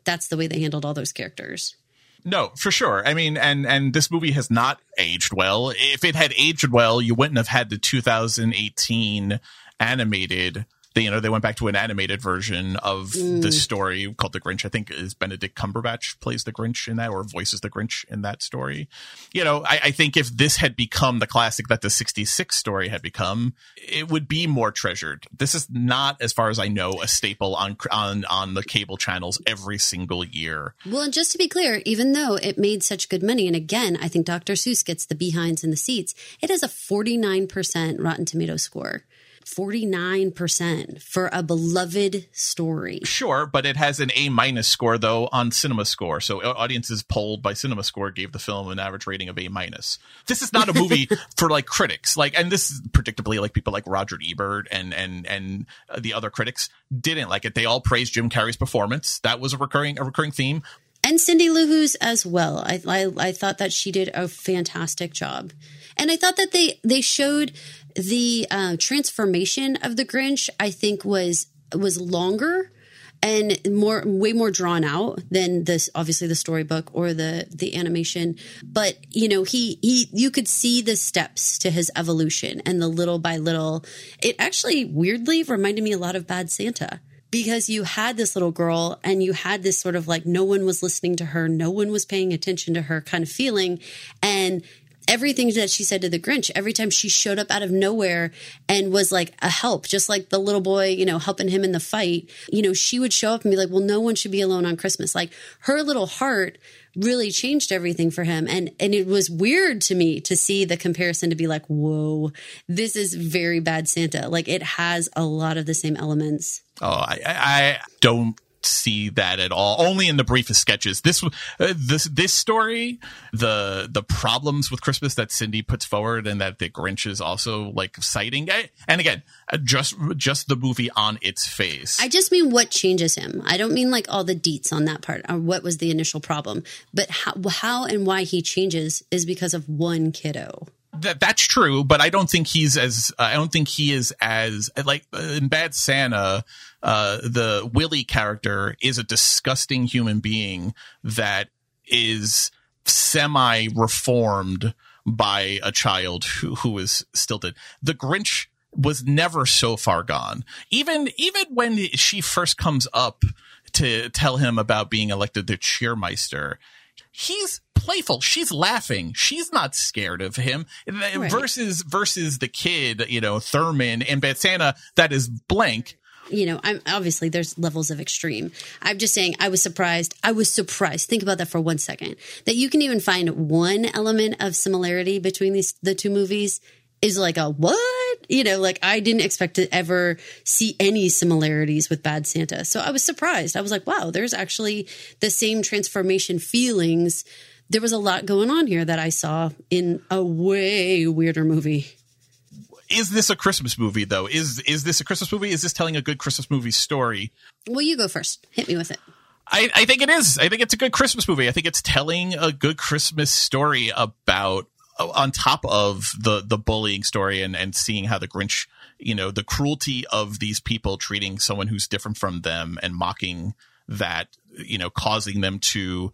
that's the way they handled all those characters. No, for sure. I mean, and and this movie has not aged well. If it had aged well, you wouldn't have had the 2018 animated they you know they went back to an animated version of mm. the story called The Grinch. I think is Benedict Cumberbatch plays the Grinch in that or voices the Grinch in that story. You know, I, I think if this had become the classic that the '66 story had become, it would be more treasured. This is not, as far as I know, a staple on on on the cable channels every single year. Well, and just to be clear, even though it made such good money, and again, I think Dr. Seuss gets the behinds and the seats. It has a 49% Rotten Tomato score. 49% for a beloved story. Sure, but it has an A minus score though on Cinema Score. So uh, audiences polled by Cinema Score gave the film an average rating of A minus. This is not a movie for like critics. Like and this is predictably like people like Roger Ebert and and and uh, the other critics didn't like it. They all praised Jim Carrey's performance. That was a recurring a recurring theme and Cindy Lou Who's as well. I, I, I thought that she did a fantastic job, and I thought that they they showed the uh, transformation of the Grinch. I think was was longer and more way more drawn out than this obviously the storybook or the the animation but you know he he you could see the steps to his evolution and the little by little it actually weirdly reminded me a lot of bad santa because you had this little girl and you had this sort of like no one was listening to her, no one was paying attention to her kind of feeling. And everything that she said to the Grinch, every time she showed up out of nowhere and was like a help, just like the little boy, you know, helping him in the fight, you know, she would show up and be like, well, no one should be alone on Christmas. Like her little heart really changed everything for him. And, and it was weird to me to see the comparison to be like, whoa, this is very bad Santa. Like it has a lot of the same elements. Oh, I, I don't see that at all. Only in the briefest sketches. This uh, this this story, the the problems with Christmas that Cindy puts forward, and that the Grinch is also like citing. And again, uh, just just the movie on its face. I just mean what changes him. I don't mean like all the deets on that part or what was the initial problem, but how how and why he changes is because of one kiddo that that's true, but I don't think he's as uh, I don't think he is as like in Bad Santa uh, the Willie character is a disgusting human being that is semi reformed by a child who, who is stilted. The Grinch was never so far gone. Even, even when she first comes up to tell him about being elected the cheermeister, he's playful. She's laughing. She's not scared of him. Right. Versus versus the kid, you know, Thurman and Bad Santa that is blank. you know, I'm obviously there's levels of extreme. I'm just saying I was surprised. I was surprised. Think about that for one second. That you can even find one element of similarity between these the two movies is like a what? You know, like I didn't expect to ever see any similarities with Bad Santa. So I was surprised. I was like, wow, there's actually the same transformation feelings. There was a lot going on here that I saw in a way weirder movie. Is this a Christmas movie though? Is is this a Christmas movie? Is this telling a good Christmas movie story? Well, you go first. Hit me with it. I, I think it is. I think it's a good Christmas movie. I think it's telling a good Christmas story about on top of the the bullying story and and seeing how the Grinch, you know, the cruelty of these people treating someone who's different from them and mocking that, you know, causing them to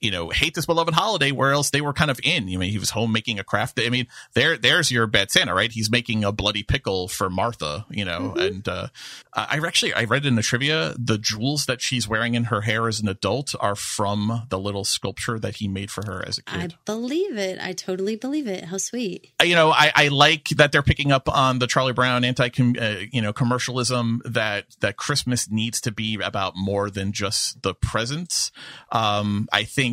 you know, hate this beloved holiday where else they were kind of in. I mean, he was home making a craft. I mean, there, there's your bad Santa, right? He's making a bloody pickle for Martha, you know, and, uh, I actually, I read in the trivia, the jewels that she's wearing in her hair as an adult are from the little sculpture that he made for her as a kid. I believe it. I totally believe it. How sweet. you know, I, I like that they're picking up on the Charlie Brown anti, uh, you know, commercialism that that Christmas needs to be about more than just the presents. Um, I think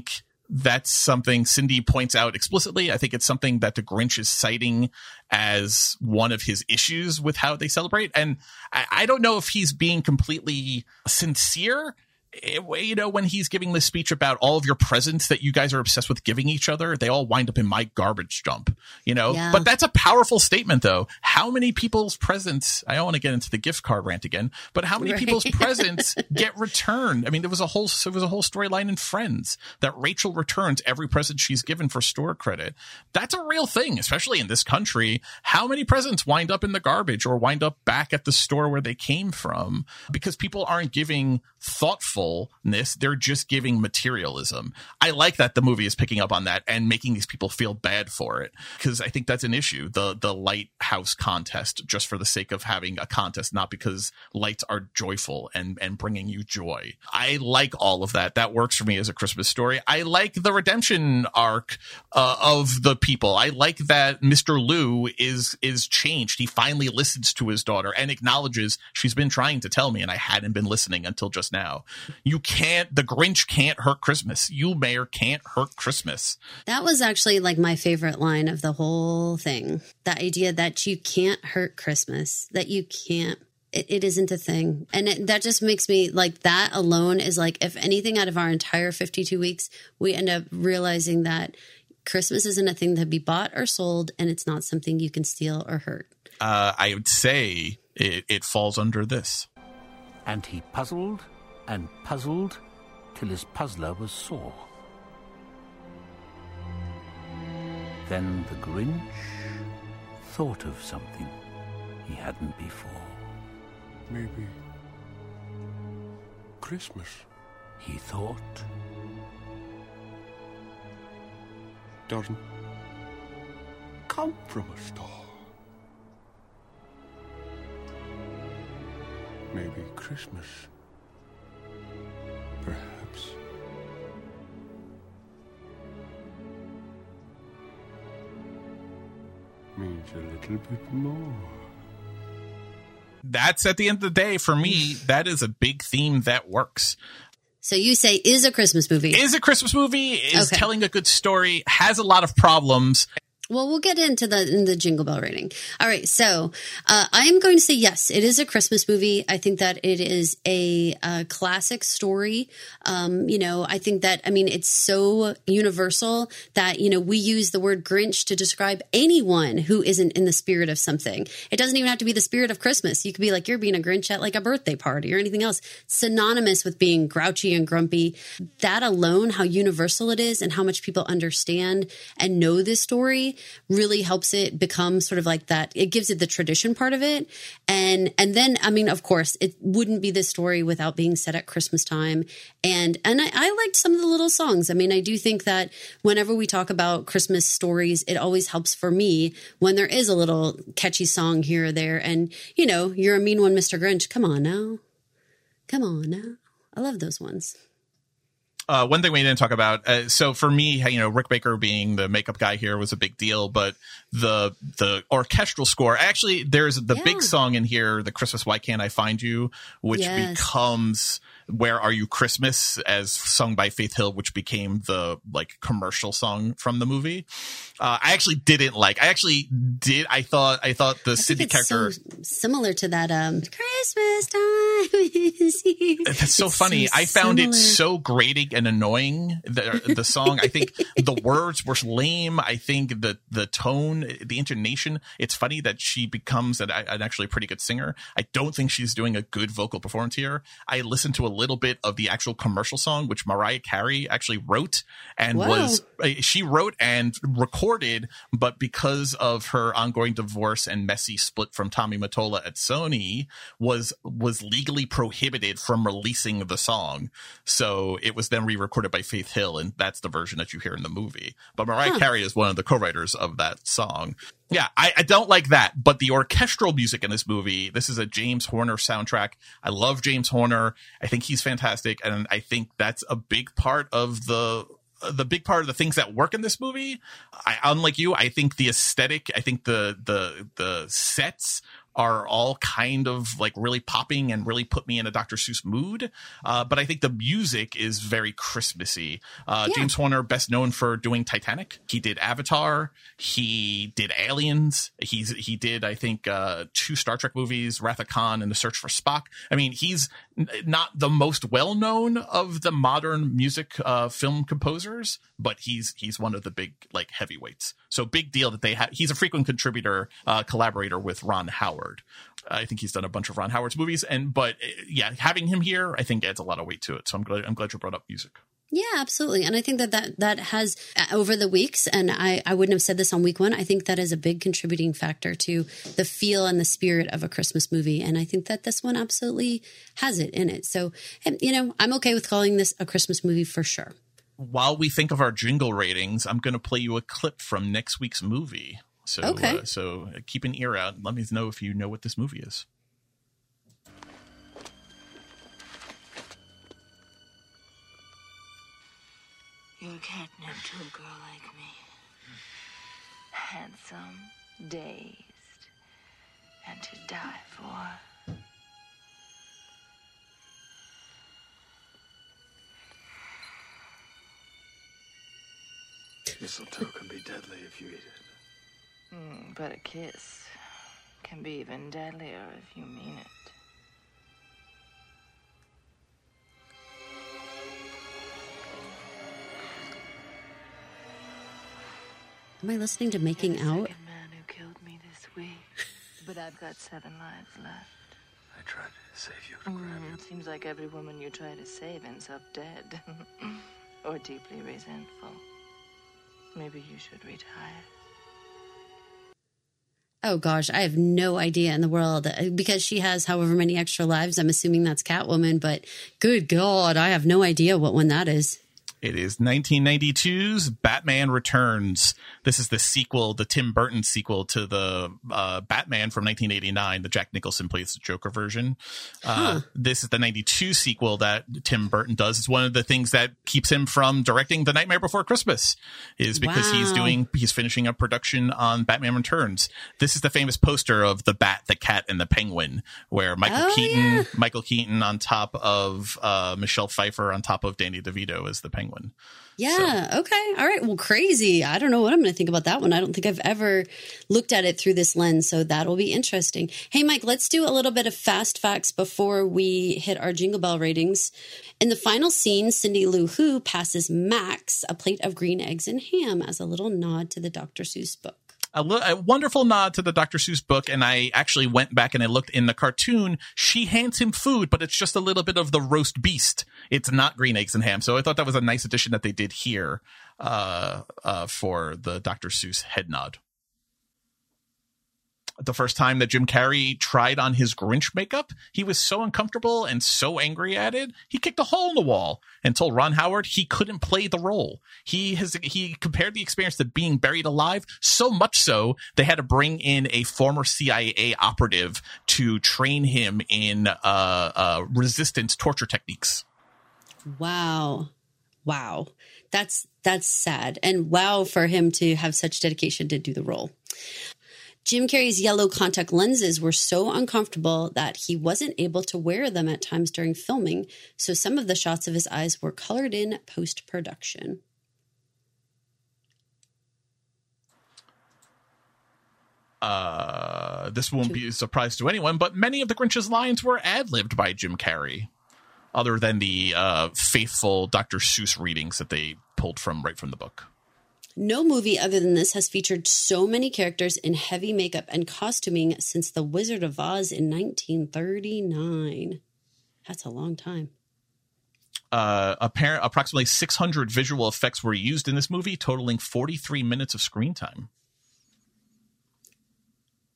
that's something Cindy points out explicitly. I think it's something that the Grinch is citing as one of his issues with how they celebrate. And I, I don't know if he's being completely sincere. Eh, You know, when he's giving this speech about all of your presents that you guys are obsessed with giving each other, they all wind up in my garbage dump, you know? Yeah. But that's a powerful statement, though. How many people's presents, I don't want to get into the gift card rant again, but how many Right. people's presents get returned? I mean, there was a whole, there was a whole storyline in Friends that Rachel returns every present she's given for store credit. That's a real thing, especially in this country. How many presents wind up in the garbage or wind up back at the store where they came from? Because people aren't giving thoughtfulness. They're just giving materialism. I like that the movie is picking up on that and making these people feel bad for it because I think that's an issue. The, the lighthouse contest just for the sake of having a contest, not because lights are joyful and, and bringing you joy. I like all of that. That works for me as a Christmas story. I like the redemption arc uh, of the people. I like that Mr. Lou is, is changed. He finally listens to his daughter and acknowledges she's been trying to tell me and I hadn't been listening until just now. You can't, the Grinch can't hurt Christmas. You, Mayor, can't hurt Christmas. That was actually like my favorite line of the whole thing. The idea that you can't hurt Christmas, that you can't. It, it isn't a thing. And it, that just makes me like that alone is like, if anything out of our entire 52 weeks, we end up realizing that Christmas isn't a thing to be bought or sold, and it's not something you can steal or hurt. Uh, I would say it, it falls under this. And he puzzled and puzzled till his puzzler was sore. Then the Grinch thought of something he hadn't before. Maybe Christmas He thought, doesn't come from a star. Maybe Christmas, perhaps, means a little bit more. That's at the end of the day, for me, that is a big theme that works. So you say is a Christmas movie. Is a Christmas movie, is Okay. telling a good story, has a lot of problems. Well, we'll get into the in the Jingle Bell rating. All right, so uh, I am going to say yes. It is a Christmas movie. I think that it is a, uh classic story. Um, you know, I think that I mean it's so universal that you know we use the word Grinch to describe anyone who isn't in the spirit of something. It doesn't even have to be the spirit of Christmas. You could be like you're being a Grinch at like a birthday party or anything else synonymous with being grouchy and grumpy. That alone, how universal it is, and how much people understand and know this story really helps it become sort of like that. It gives it the tradition part of it. And and then I mean, of course, it wouldn't be this story without being set at Christmas time. And and I, I liked some of the little songs. I mean, I do think that whenever we talk about Christmas stories, it always helps for me when there is a little catchy song here or there. And you know, you're a mean one, Mr. Grinch. Come on now. Come on now. I love those ones. Uh, one thing we didn't talk about. Uh, so for me, you know, Rick Baker being the makeup guy here was a big deal, but the the orchestral score actually there's the Yeah. big song in here, the Christmas Why Can't I Find You, which Yes. becomes Where Are You Christmas as sung by Faith Hill, which became the like commercial song from the movie. Uh, I actually didn't like. I actually did. I thought. I thought the I Cindy character. so similar to that um Christmas time is here. That's so It's funny. I found it so grating and annoying. The the song. I think the words were lame. I think the the tone, the intonation. It's funny that she becomes an, an actually pretty good singer. I don't think she's doing a good vocal performance here. I listened to a little bit of the actual commercial song, which Mariah Carey actually wrote and Wow. was uh, she wrote and recorded, but because of her ongoing divorce and messy split from Tommy Mottola at Sony, was was legally prohibited from releasing the song. So it was then re-recorded by Faith Hill, and that's the version that you hear in the movie. But Mariah Carey is one of the co-writers of that song. Yeah, I, I don't like that, but the orchestral music in this movie, this is a James Horner soundtrack. I love James Horner. I think he's fantastic, and I think that's a big part of the uh, the big part of the things that work in this movie. I, unlike you, I think the aesthetic, I think the the the sets are all kind of like really popping and really put me in a Dr. Seuss mood. Uh, but I think the music is very Christmassy. Uh, Yeah. James Horner, best known for doing Titanic. He did Avatar. He did Aliens. He's he did I think uh, two Star Trek movies, Wrath of Khan and The Search for Spock. I mean, he's not the most well known of the modern music uh, film composers, but he's he's one of the big like heavyweights. So big deal that they have. He's a frequent contributor, uh, collaborator with Ron Howard. I think he's done a bunch of Ron Howard's movies, and but uh, yeah, having him here, I think adds a lot of weight to it. So I'm glad I'm glad you brought up music. Yeah, absolutely. And I think that that, that has uh, over the weeks, and I, I wouldn't have said this on week one. I think that is a big contributing factor to the feel and the spirit of a Christmas movie. And I think that this one absolutely has it in it. So, and, you know, I'm okay with calling this a Christmas movie for sure. While we think of our jingle ratings, I'm going to play you a clip from next week's movie. So, Okay. uh, so keep an ear out. Let me know if you know what this movie is. You're catnip to a girl like me. Handsome, dazed, and to die for. Mistletoe can be deadly if you eat it. Mm, but a kiss can be even deadlier if you mean it. Am I listening to Making The Out? second man who killed me this week. But I've got seven lives left. I tried to save you to grab Mm, seems like every woman you try to save ends up dead. or deeply resentful. Maybe you should retire. Oh gosh, I have no idea in the world Uh, because she has however many extra lives. I'm assuming that's Catwoman, but good God, I have no idea what one that is. It is 1992's Batman Returns. This is the sequel, the Tim Burton sequel to the uh, Batman from 1989. The Jack Nicholson plays the Joker version. Uh, this is the 92 sequel that Tim Burton does. It's one of the things that keeps him from directing The Nightmare Before Christmas, is because he's doing he's finishing up production on Batman Returns. This is the famous poster of the Bat, the Cat, and the Penguin, where Michael Oh, Keaton yeah. Michael Keaton on top of uh, Michelle Pfeiffer on top of Danny DeVito as the Penguin. Yeah. Okay. All right. Well, crazy. I don't know what I'm going to think about that one. I don't think I've ever looked at it through this lens. So that'll be interesting. Hey, Mike, let's do a little bit of fast facts before we hit our Jingle Bell ratings. In the final scene, Cindy Lou Who passes Max a plate of green eggs and ham as a little nod to the Dr. Seuss book. A, li- a wonderful nod to the Dr. Seuss book, and I actually went back and I looked in the cartoon. She hands him food, but it's just a little bit of the roast beast. It's not green eggs and ham. So I thought that was a nice addition that they did here uh, uh, for the Dr. Seuss head nod. The first time that Jim Carrey tried on his Grinch makeup, he was so uncomfortable and so angry at it, he kicked a hole in the wall and told Ron Howard he couldn't play the role. He has he compared the experience to being buried alive so much so they had to bring in a former CIA operative to train him in uh, uh, resistance torture techniques. Wow. wow. That's that's sad. And wow for him to have such dedication to do the role. Jim Carrey's yellow contact lenses were so uncomfortable that he wasn't able to wear them at times during filming, so some of the shots of his eyes were colored in post production. Uh, this won't be a surprise to anyone, but many of the Grinch's lines were ad libbed by Jim Carrey, other than the uh, faithful Dr. Seuss readings that they pulled from right from the book. No movie other than this has featured so many characters in heavy makeup and costuming since The Wizard of Oz in 1939. That's a long time. Uh, apparent, approximately 600 visual effects were used in this movie, totaling 43 minutes of screen time.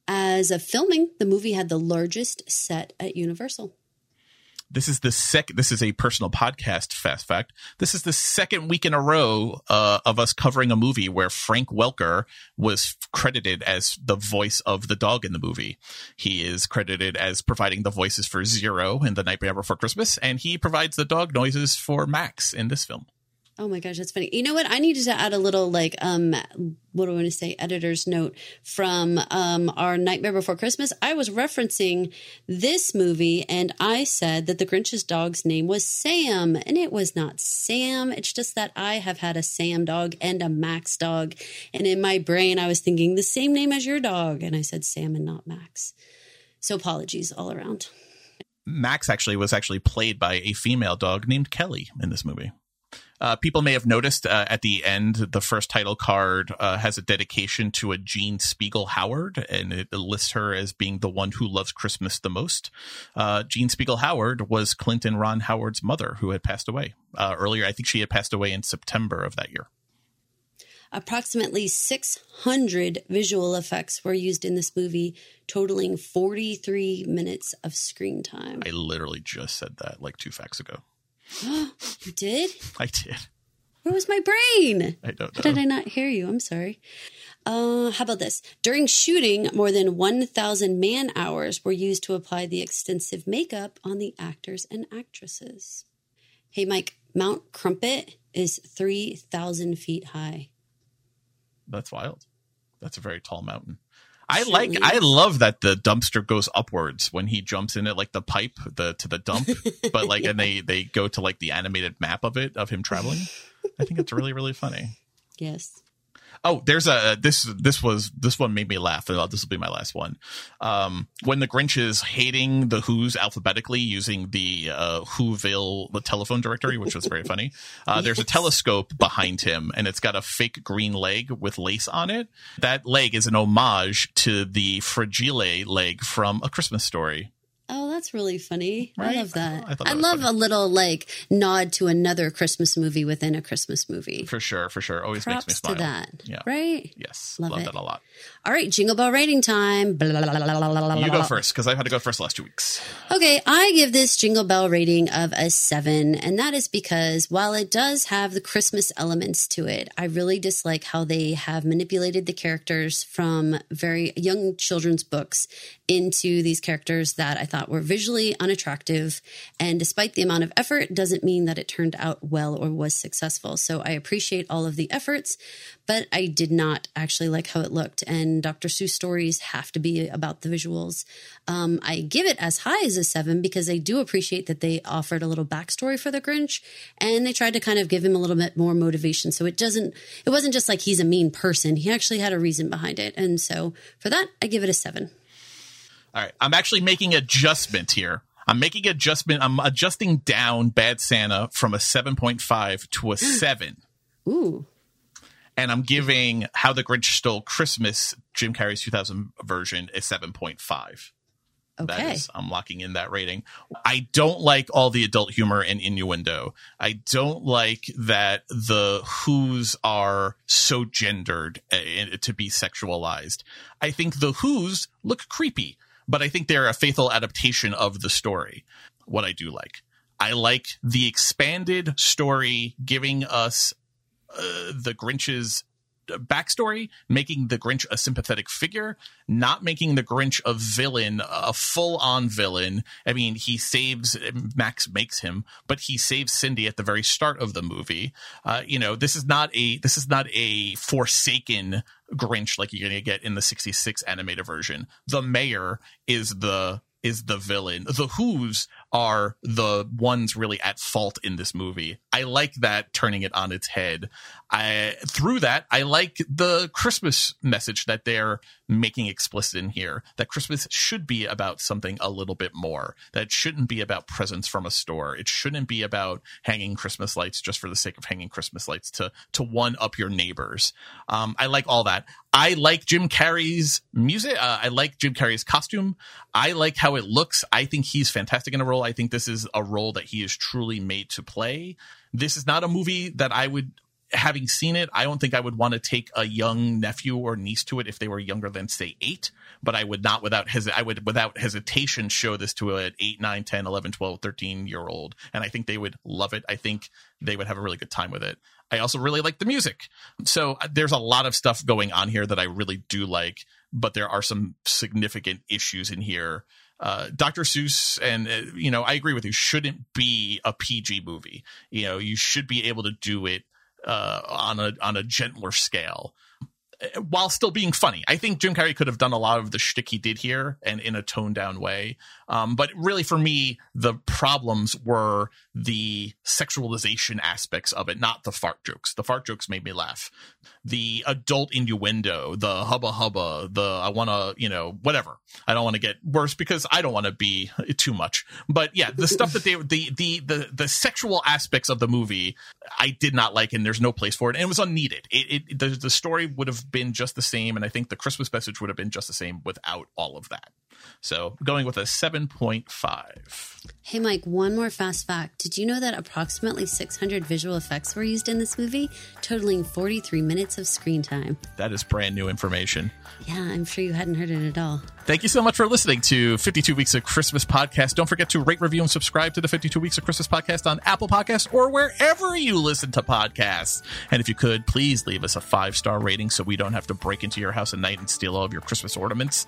As of filming, the movie had the largest set at Universal. This is the second. This is a personal podcast. Fast fact: This is the second week in a row uh, of us covering a movie where Frank Welker was credited as the voice of the dog in the movie. He is credited as providing the voices for Zero in The Nightmare Before Christmas, and he provides the dog noises for Max in this film. Oh my gosh, that's funny. You know what? I needed to add a little like um what do I want to say? Editor's note from um our Nightmare Before Christmas. I was referencing this movie and I said that the Grinch's dog's name was Sam, and it was not Sam. It's just that I have had a Sam dog and a Max dog, and in my brain I was thinking the same name as your dog, and I said Sam and not Max. So apologies all around. Max actually was actually played by a female dog named Kelly in this movie. Uh, people may have noticed uh, at the end, the first title card uh, has a dedication to a Jean Speegle Howard, and it lists her as being the one who loves Christmas the most. Uh, Jean Speegle Howard was Clinton Ron Howard's mother, who had passed away uh, earlier. I think she had passed away in September of that year. Approximately 600 visual effects were used in this movie, totaling 43 minutes of screen time. I literally just said that like two facts ago. you did? I did. Where was my brain? I don't know. How did I not hear you? I'm sorry. Uh, how about this? During shooting, more than 1,000 man hours were used to apply the extensive makeup on the actors and actresses. Hey, Mike, Mount Crumpet is 3,000 feet high. That's wild. That's a very tall mountain. I like I love that the dumpster goes upwards when he jumps in it like the pipe the to the dump but like and they they go to like the animated map of it of him traveling. I think it's really really funny. Yes. Oh, there's a this this was this one made me laugh. This will be my last one. Um, when the Grinch is hating the Who's alphabetically using the uh, Whoville the telephone directory, which was very funny. Uh, There's a telescope behind him, and it's got a fake green leg with lace on it. That leg is an homage to the Fragile leg from A Christmas Story. That's really funny. Right? I love that. I I, that was love funny. a little like nod to another Christmas movie within a Christmas movie. For sure, for sure. Always Props makes me smile. to that. Yeah. Right? Yes. Love Love, it. that a lot. All right, Jingle Bell rating time. Blah, blah, blah, You go first because I've had to go first the last two weeks. Okay, I give this Jingle Bell rating of a seven, and that is because while it does have the Christmas elements to it, I really dislike how they have manipulated the characters from very young children's books into these characters that I thought were visually unattractive. And despite the amount of effort, doesn't mean that it turned out well or was successful. So I appreciate all of the efforts, but I did not actually like how it looked. And Dr. Seuss stories have to be about the visuals. Um, I give it as high as a seven because I do appreciate that they offered a little backstory for the Grinch and they tried to kind of give him a little bit more motivation. So it doesn't, it wasn't just like he's a mean person. He actually had a reason behind it. And so for that, I give it a seven. All right. I'm actually making adjustment here. I'm making adjustment. I'm adjusting down Bad Santa from a 7.5 to a 7. Ooh. And I'm giving How the Grinch Stole Christmas, Jim Carrey's 2000 version, a 7.5. Okay. is, I'm locking in that rating. I don't like all the adult humor and innuendo. I don't like that the Who's are so gendered uh, to be sexualized. I think the Who's look creepy, but I think they're a faithful adaptation of the story. What I do like. I like the expanded story giving us uh, the Grinch's backstory, making the Grinch a sympathetic figure, not making the Grinch a villain, a full on villain. I mean, he saves, Max makes him, but he saves Cindy at the very start of the movie. Uh, you know, this is not a, this is not a forsaken Grinch like you're going to get in the 66 animated version. The mayor is the is the villain. The Who's are the ones really at fault in this movie. I like that turning it on its head. I through that I like the Christmas message that they're making explicit in here that Christmas should be about something a little bit more. That shouldn't be about presents from a store. It shouldn't be about hanging Christmas lights just for the sake of hanging Christmas lights to to one up your neighbors. Um, I like all that. I like Jim Carrey's music. Uh, I like Jim Carrey's costume. I like how it looks. I think he's fantastic in a role. I think this is a role that he is truly made to play. This is not a movie that I would having seen it, I don't think I would want to take a young nephew or niece to it if they were younger than say eight, but I would not without I would without hesitation show this to an 8, 9, 10, 11, 12, 13 year old. And I think they would love it. I think they would have a really good time with it. I also really like the music. So uh, there's a lot of stuff going on here that I really do like, but there are some significant issues in here uh, Dr. Seuss, and uh, you know, I agree with you. Shouldn't be a PG movie. You know, you should be able to do it uh, on a on a gentler scale while still being funny. I think Jim Carrey could have done a lot of the shtick he did here and in a toned down way. Um, but really, for me, the problems were the sexualization aspects of it, not the fart jokes. The fart jokes made me laugh. The adult innuendo, the hubba hubba, the I want to, you know, whatever. I don't want to get worse because I don't want to be too much. But yeah, the stuff that they, the, the, the, the sexual aspects of the movie, I did not like, and there's no place for it. And it was unneeded. It, it the, the story would have been just the same. And I think the Christmas message would have been just the same without all of that. So going with a 7.5. Hey, Mike, one more fast fact. Did you know that approximately 600 visual effects were used in this movie, totaling 43 minutes of screen time? That is brand new information. Yeah, I'm sure you hadn't heard it at all. Thank you so much for listening to 52 Weeks of Christmas Podcast. Don't forget to rate, review, and subscribe to the 52 Weeks of Christmas Podcast on Apple Podcasts or wherever you listen to podcasts. And if you could, please leave us a five star rating so we don't have to break into your house at night and steal all of your Christmas ornaments.